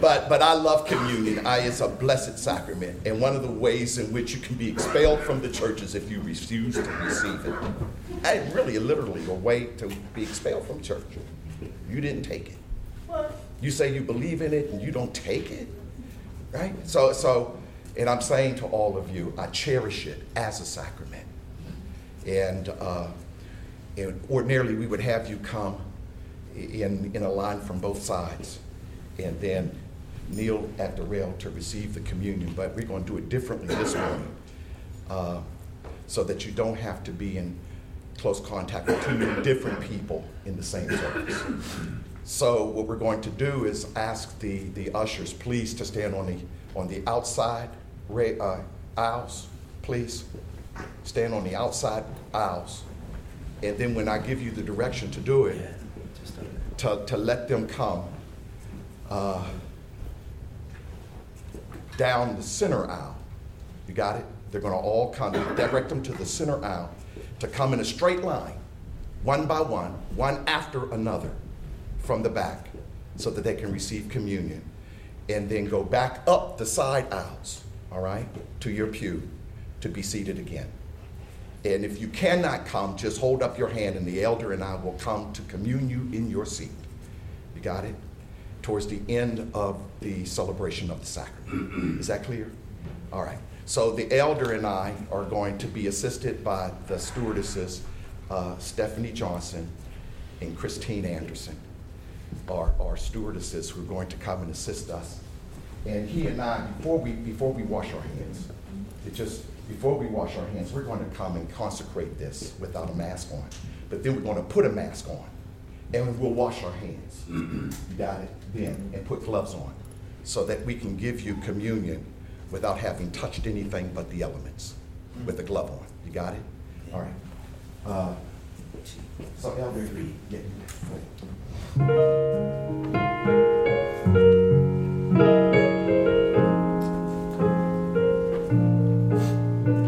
S1: but, but I love communion. I, it's a blessed sacrament. And one of the ways in which you can be expelled from the church is if you refuse to receive it. And really, literally, a way to be expelled from church. You didn't take it. You say you believe in it and you don't take it, right? So, so, and I'm saying to all of you, I cherish it as a sacrament. And, uh, and ordinarily, we would have you come in, in a line from both sides and then kneel at the rail to receive the communion. But we're going to do it differently this morning uh, so that you don't have to be in close contact with two different people in the same service. So what we're going to do is ask the, the ushers, please, to stand on the on the outside uh, aisles, please. Stand on the outside aisles. And then when I give you the direction to do it, to, to let them come uh, down the center aisle. You got it? They're going to all come, direct them to the center aisle to come in a straight line, one by one, one after another from the back, so that they can receive communion. And then go back up the side aisles, all right, to your pew to be seated again. And if you cannot come, just hold up your hand, and the elder and I will come to commune you in your seat. You got it? Towards the end of the celebration of the sacrament. Is that clear? All right. So the elder and I are going to be assisted by the stewardesses, uh, Stephanie Johnson and Christine Anderson, our, our stewardesses who are going to come and assist us. And he and I, before we, before we wash our hands, it just, before we wash our hands, we're going to come and consecrate this without a mask on. But then we're going to put a mask on and we'll wash our hands. you got it? Then, and put gloves on so that we can give you communion without having touched anything but the elements with a glove on. You got it? All right. Uh, so, Elder, get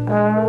S1: Mm-hmm.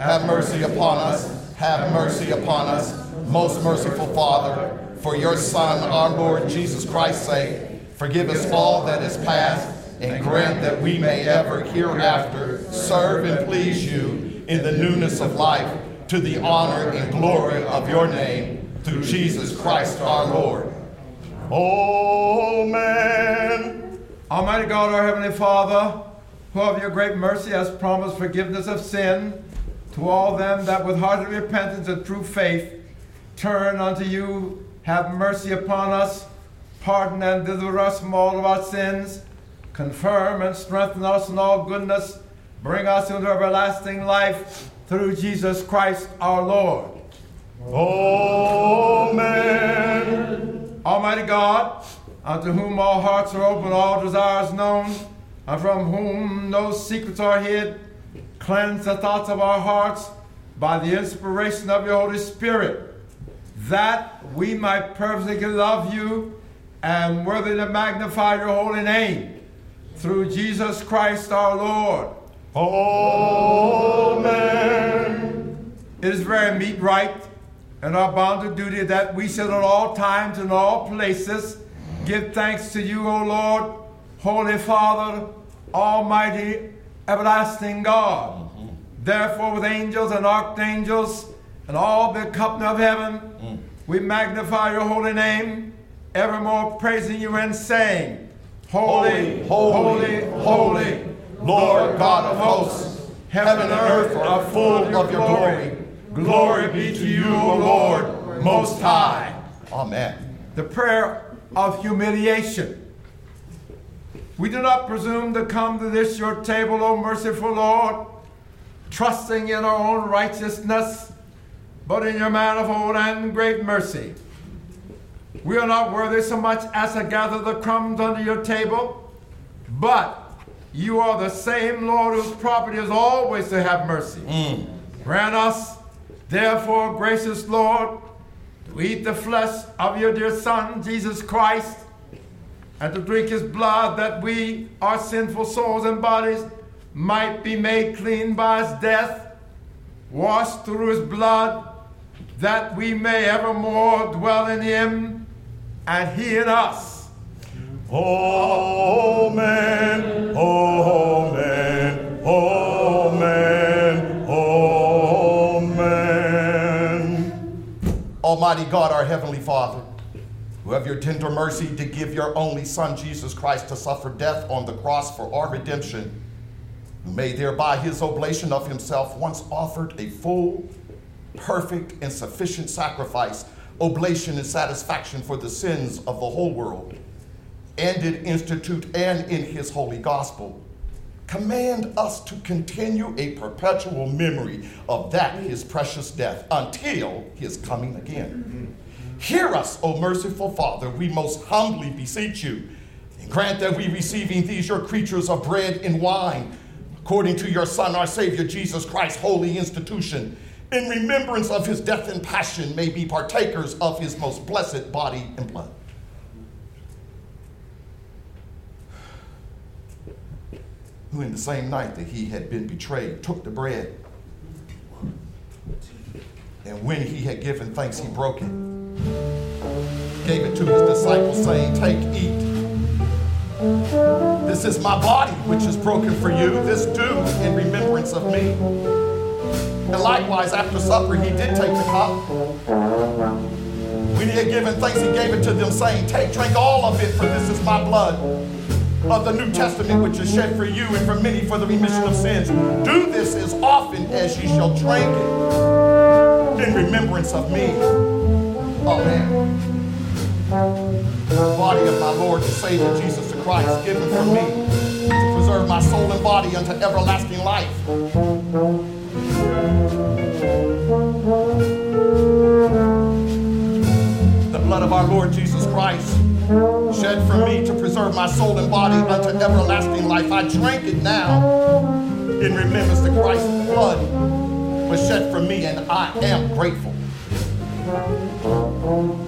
S1: Have mercy upon us. Have mercy upon us. Most merciful Father, for your Son, our Lord Jesus Christ's sake, forgive us all that is past, and grant that we may ever hereafter serve and please you in the newness of life, to the honor and glory of your name, through Jesus Christ our Lord. Amen.
S4: Almighty God, our Heavenly Father, who of your great mercy has promised forgiveness of sin to all them that with hearty repentance and true faith turn unto you, have mercy upon us, pardon and deliver us from all of our sins, confirm and strengthen us in all goodness, bring us into everlasting life through Jesus Christ our Lord.
S1: Amen.
S4: Almighty God, unto whom all hearts are open, all desires known, and from whom no secrets are hid, cleanse the thoughts of our hearts by the inspiration of your Holy Spirit, that we might perfectly love you and worthy to magnify your holy name, through Jesus Christ our Lord.
S1: Amen.
S4: It is very meet right and our bounden duty that we should at all times and all places give thanks to you, O Lord, Holy Father, Almighty, everlasting God. Therefore, with angels and archangels and all the company of heaven, we magnify your holy name, evermore praising you and saying, Holy, holy, holy,
S1: Lord God of hosts, heaven and earth are full of your glory.
S4: Glory be to you, O Lord, Most High.
S1: Amen.
S4: The prayer of humiliation. We do not presume to come to this your table, O merciful Lord, trusting in our own righteousness, but in your manifold and great mercy. We are not worthy so much as to gather the crumbs under your table, but you are the same Lord whose property is always to have mercy. Mm. Grant us, therefore, gracious Lord, to eat the flesh of your dear Son, Jesus Christ, and to drink his blood, that we, our sinful souls and bodies, might be made clean by his death, washed through his blood, that we may evermore dwell in him, and he in us.
S1: Amen. Amen. Amen. Amen. Almighty God, our Heavenly Father, who have your tender mercy to give your only Son, Jesus Christ, to suffer death on the cross for our redemption, who made thereby his oblation of himself once offered a full, perfect, and sufficient sacrifice, oblation and satisfaction for the sins of the whole world, and did institute and in his holy gospel command us to continue a perpetual memory of that his precious death until his coming again. Hear us, O merciful Father, we most humbly beseech you, and grant that we receiving these your creatures of bread and wine, according to your Son, our Savior Jesus Christ, holy institution, in remembrance of his death and passion, may be partakers of his most blessed body and blood. Who, in the same night that he had been betrayed, took the bread. And when he had given thanks, he broke it, gave it to his disciples, saying, Take, eat. This is my body, which is broken for you. This do in remembrance of me. And likewise, after supper, he did take the cup. When he had given thanks, he gave it to them, saying, Take, drink all of it, for this is my blood of the New Testament, which is shed for you and for many for the remission of sins. Do this as often as ye shall drink it in remembrance of me. Oh, Amen. The body of my Lord and Savior Jesus the Christ, given for me to preserve my soul and body unto everlasting life. The blood of our Lord Jesus Christ, shed for me to preserve my soul and body unto everlasting life. I drink it now in remembrance that Christ's blood was shed for me, and I am grateful.
S4: Música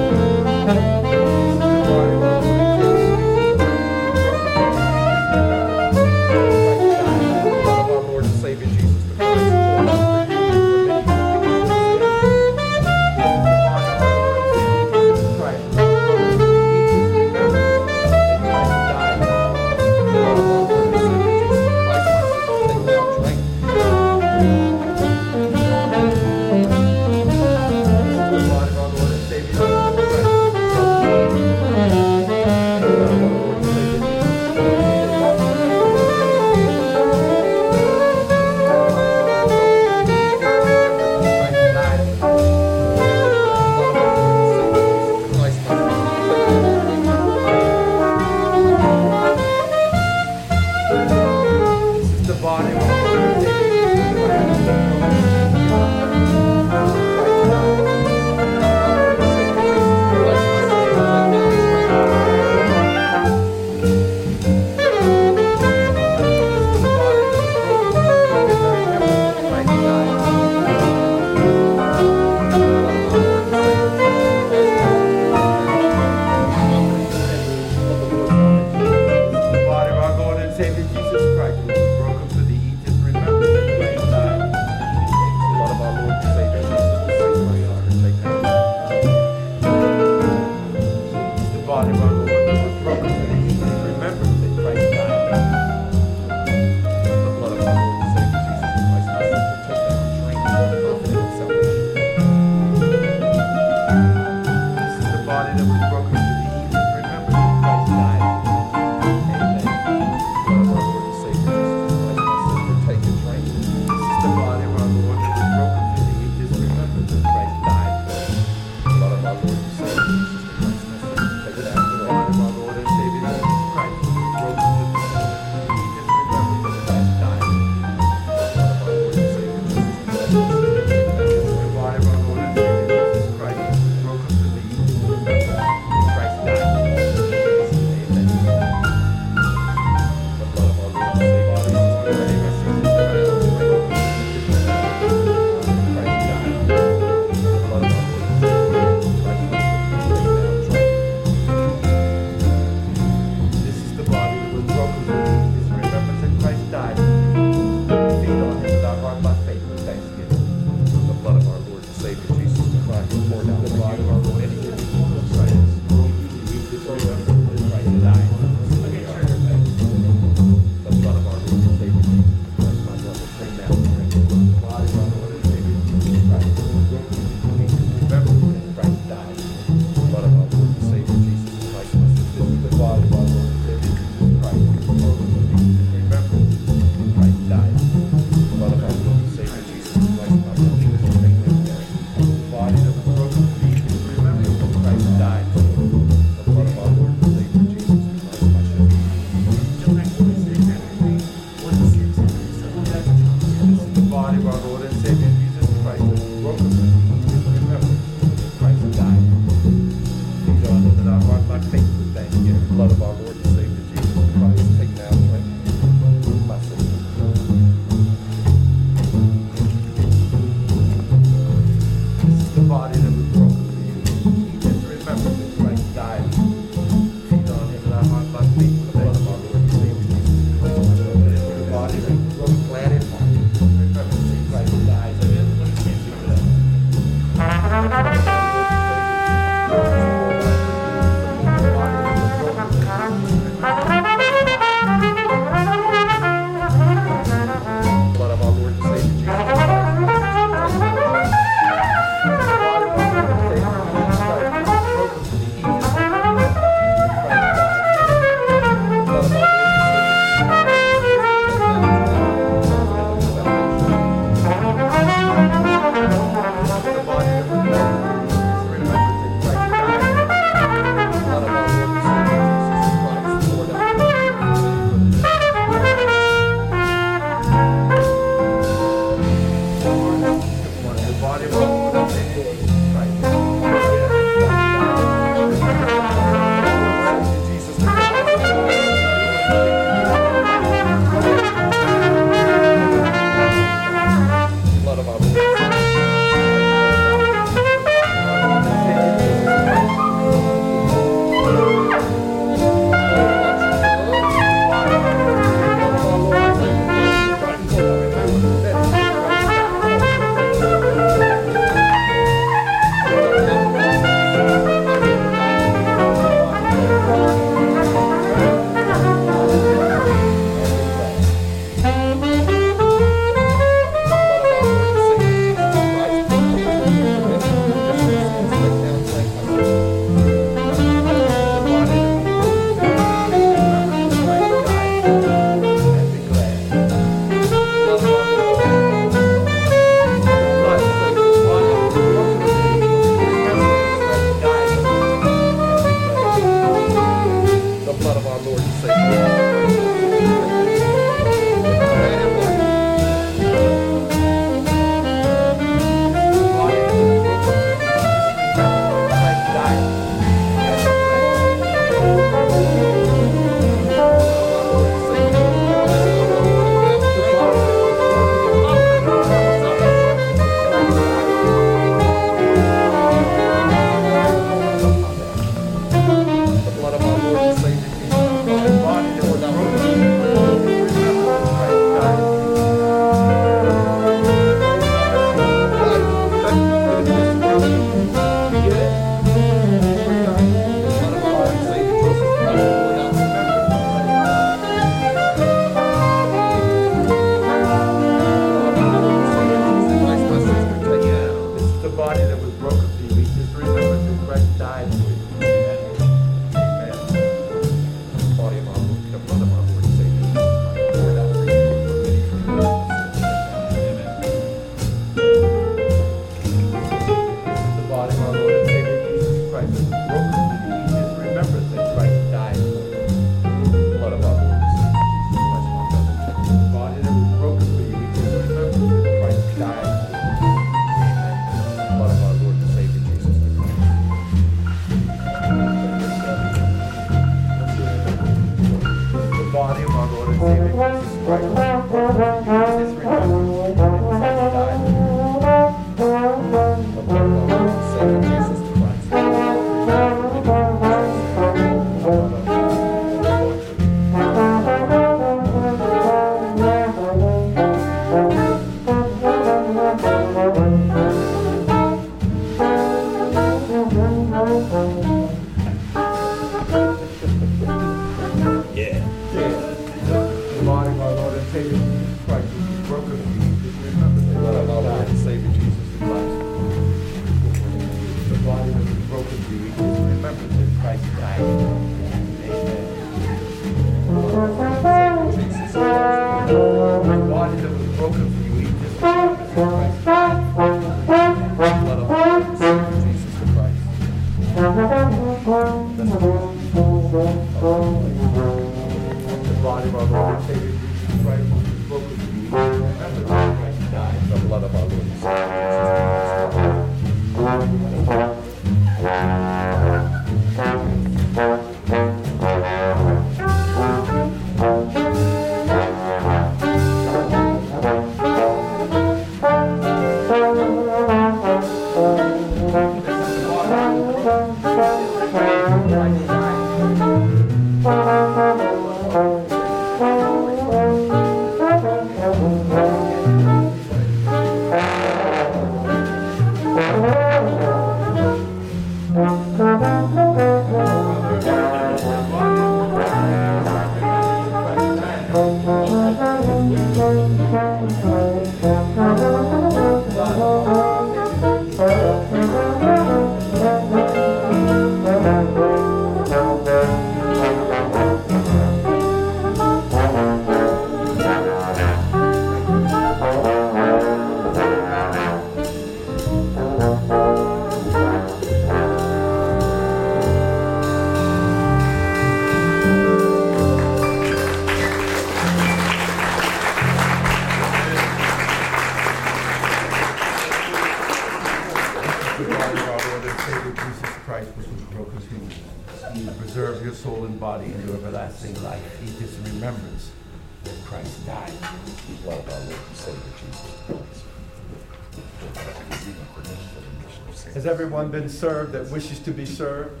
S4: been served that wishes to be served?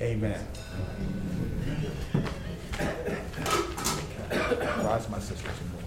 S4: Amen. Rise, my sisters and brothers.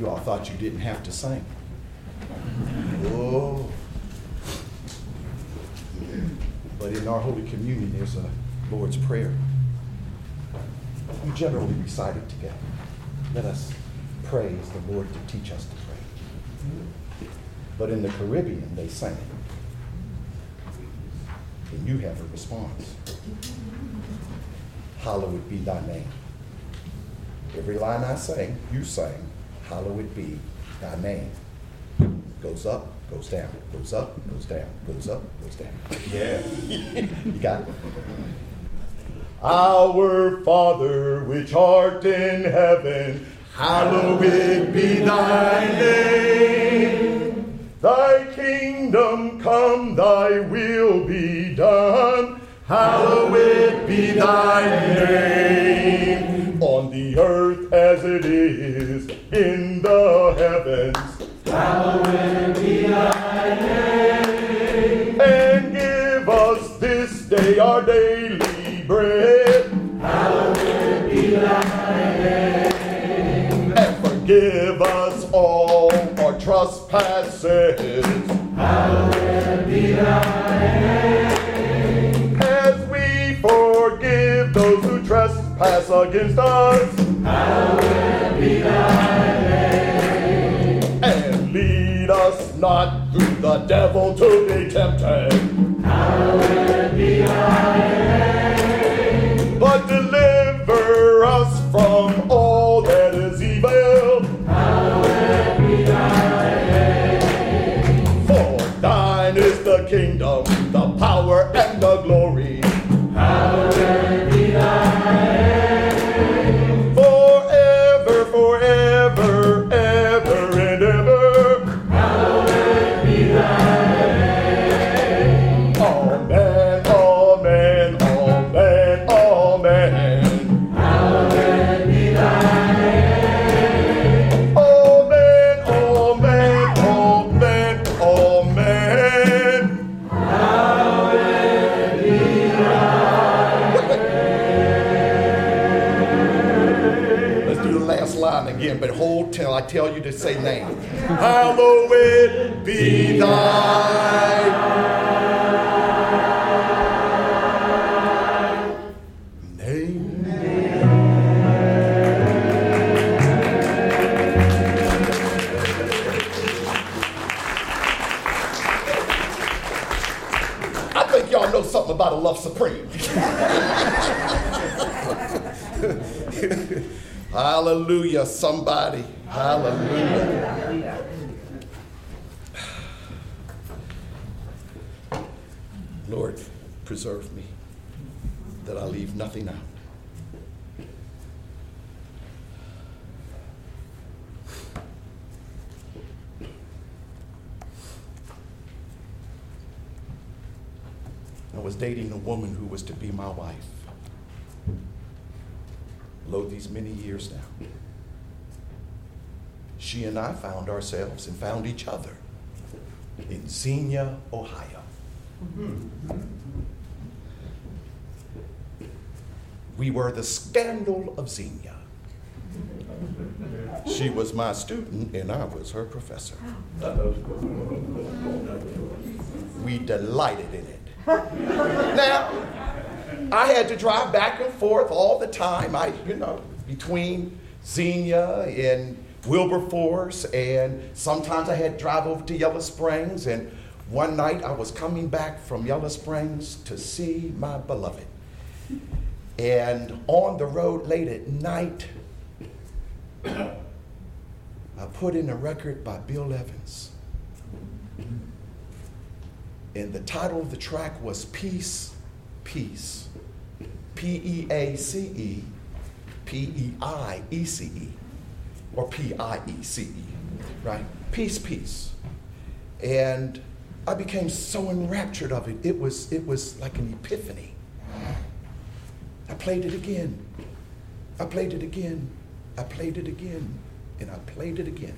S1: You all thought you didn't have to sing. Oh. But in our Holy Communion, there's a Lord's Prayer. We generally recite it together. Let us praise the Lord to teach us to pray. But in the Caribbean, they sang it. And you have a response. Hallowed be thy name. Every line I sang, you sang, hallowed be thy name. Goes up, goes down, goes up, goes down, goes up, goes down.
S4: Yeah.
S1: You got it? Our Father which art in heaven, hallowed be thy name. Thy kingdom come, thy will be done. Hallowed be thy name. On the earth as it is in the heavens. Hallowed be thy name. And give us this day our daily bread. Hallowed be thy name. And forgive us all our trespasses. Hallowed be thy name. Trespass against us. Hallowed be thy name. And lead us not through the devil to be tempted. Hallowed be thy name. Hallowed be thy name. I think y'all know something about a love supreme. Hallelujah, somebody. Hallelujah. Lord, preserve me that I leave nothing out. I was dating a woman who was to be my wife. Lo, these many years now. She and I found ourselves and found each other in Xenia, Ohio. We were the scandal of Xenia. She was my student and I was her professor. We delighted in it. Now, I had to drive back and forth all the time. I, you know, between Xenia and Wilberforce, and sometimes I had to drive over to Yellow Springs. And one night I was coming back from Yellow Springs to see my beloved. And on the road late at night, I put in a record by Bill Evans. And the title of the track was Peace, Peace. P E A C E, P E I E C E, or P I E C E, right? Peace, peace. And I became so enraptured of it. It was, it was like an epiphany. I played it again. I played it again. I played it again. And I played it again.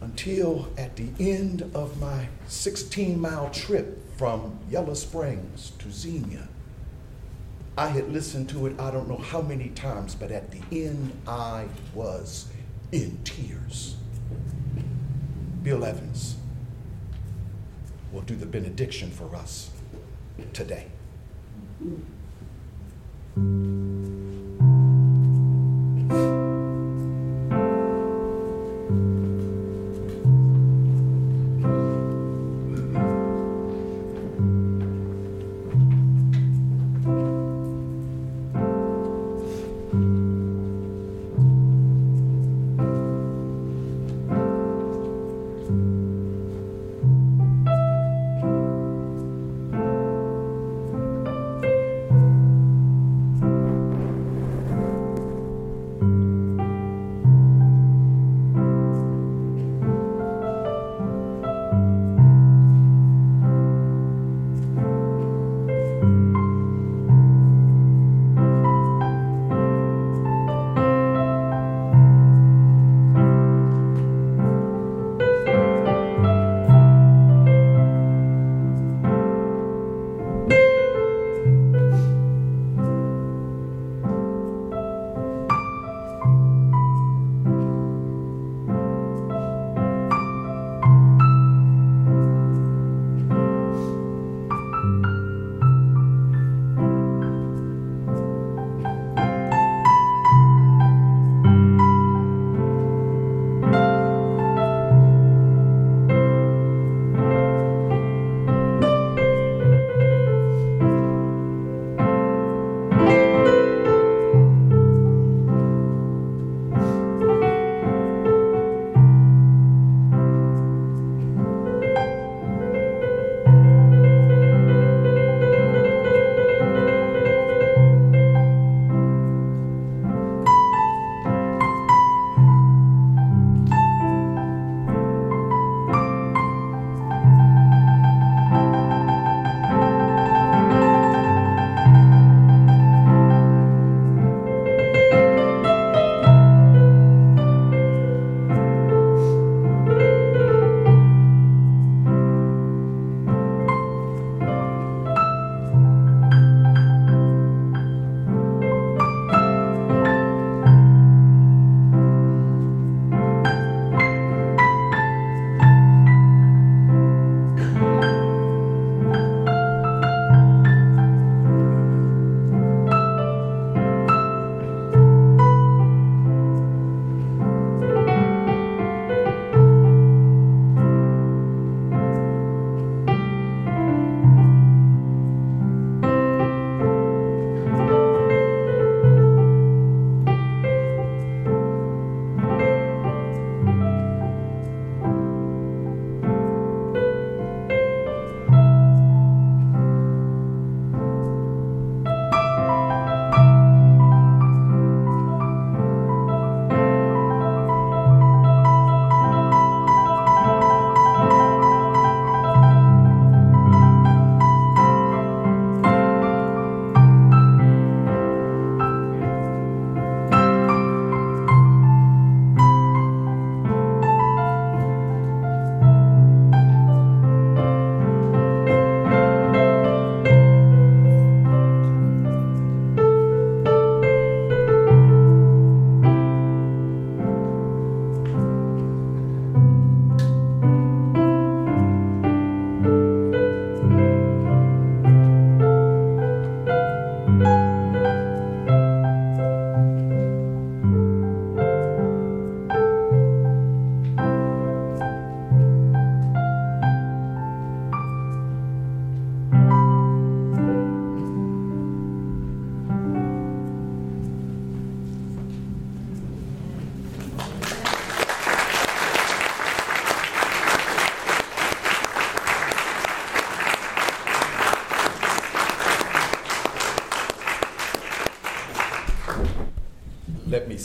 S1: Until at the end of my 16 mile trip from Yellow Springs to Xenia, I had listened to it I don't know how many times, but at the end I was in tears. Bill Evans will do the benediction for us today.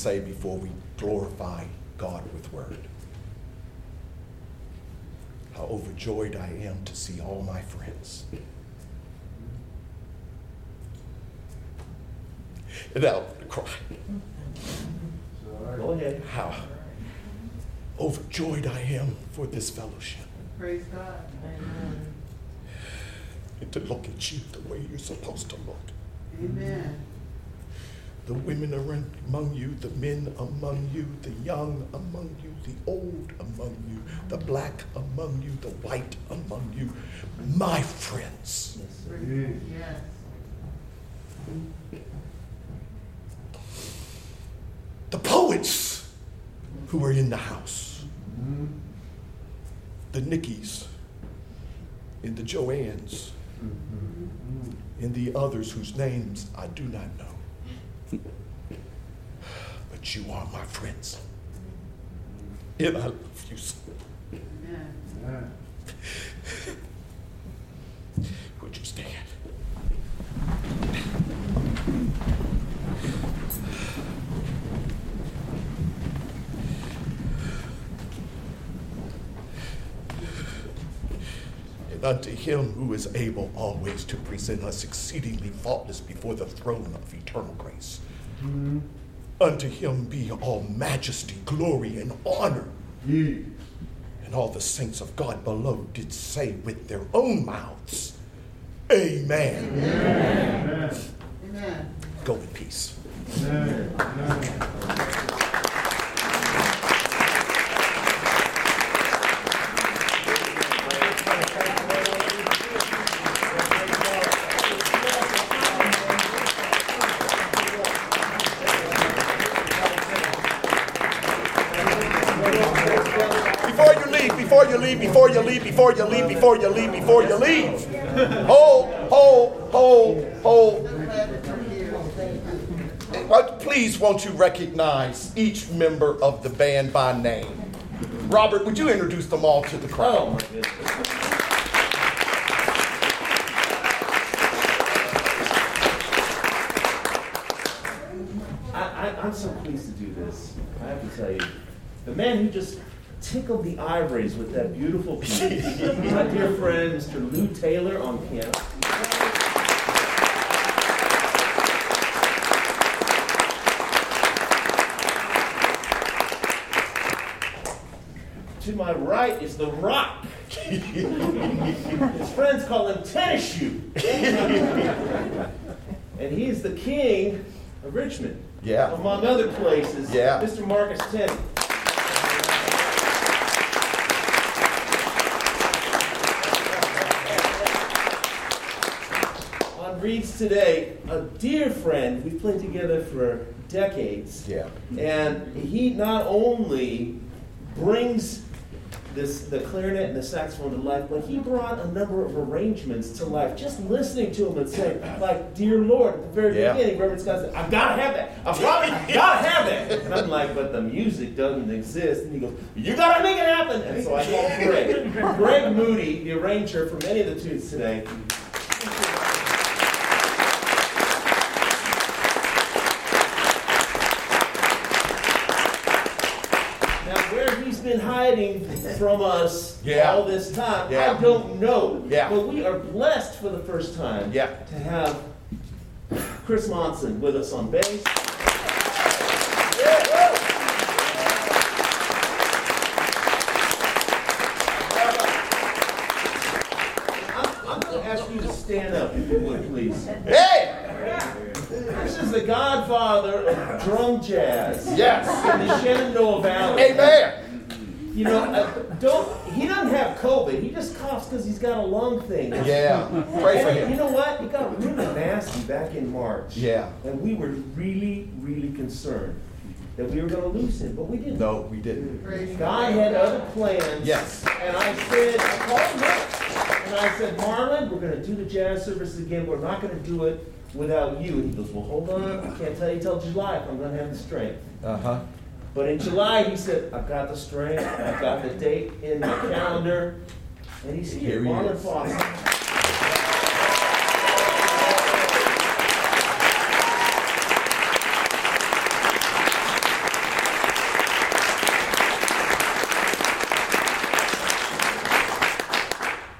S1: Say before we glorify God with word. How overjoyed I am to see all my friends. And I'll cry.
S2: Go ahead.
S1: How overjoyed I am for this fellowship.
S6: Praise God. Amen.
S1: And to look at you the way you're supposed to look.
S6: Amen.
S1: The women are among you, the men among you, the young among you, the old among you, the black among you, the white among you, my friends.
S6: Yes.
S1: The poets who are in the house, the Nickies, and the Joannes, mm-hmm. and the others whose names I do not know. You are my friends. And I love you so.
S6: Amen.
S1: Would you stand? And unto him who is able always to present us exceedingly faultless before the throne of eternal grace. Mm-hmm. Unto him be all majesty, glory, and honor. Hmm. And all the saints of God below did say with their own mouths, Amen.
S6: Amen.
S1: Go in peace. Before leave, before you leave, before you leave. Hold, hold, hold, hold. Please, won't you recognize each member of the band by name? Robert, would you introduce them all to the
S2: Oh,
S1: crowd?
S2: goodness. I, I'm so pleased to do this. I have to tell you, the man who just tickled the ivories with that beautiful piece, my dear friend, Mr. Lou Taylor on piano. To my right is the Rock. His friends call him Tennis Shoe. and he's the king of Richmond.
S1: Yeah.
S2: Among other places.
S1: Yeah.
S2: Mr. Marcus Tenney. On Reeds today, a dear friend. We've played together for decades.
S1: Yeah.
S2: And he not only brings this the clarinet and the saxophone to life, but he brought a number of arrangements to life. Just listening to him and saying, like, "Dear Lord," at the very
S1: Yeah.
S2: beginning, Reverend Scott said, "I've got to have that. I've got, I've got to have that." And I'm like, "But the music doesn't exist." And he goes, "You got to make it happen." And so I called Greg, Greg Moody, the arranger for many of the tunes today. Now, where he's been hiding from us
S1: Yeah.
S2: all this time,
S1: Yeah.
S2: I don't know.
S1: Yeah.
S2: But we are blessed for the first time
S1: Yeah.
S2: to have Chris Monson with us on bass. I'm, I'm going to ask you to stand up, if you would, please.
S1: Hey!
S2: This is the godfather of drum jazz
S1: Yes.
S2: in the Shenandoah Valley.
S1: Amen.
S2: You know, uh, don't. He doesn't have COVID. He just coughs because he's got a lung thing.
S1: Yeah. Pray for
S2: And You know what? It got really nasty back in March.
S1: Yeah.
S2: And we were really, really concerned that we were going to lose him, but we didn't.
S1: No, we didn't.
S6: Praise
S2: God had other plans.
S1: Yes.
S2: And I said, I called him. And I said, Marlon, we're going to do the jazz service again. We're not going to do it without you. And he goes, Well, hold on. I can't tell you till July if I'm going to have the strength.
S1: Uh huh.
S2: But in July, he said, I've got the strength, I've got the date in my calendar, and he's here.
S1: here he
S2: Marlon Foster.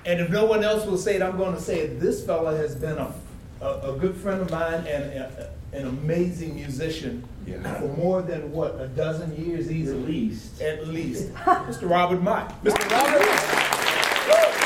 S4: And if no one else will say it, I'm going to say it. This fella has been a, a, a good friend of mine and a, an amazing musician
S1: yeah.
S4: for more than what a dozen years
S2: At least.
S4: at least. Mr. Robert Mott. Mr. Robert.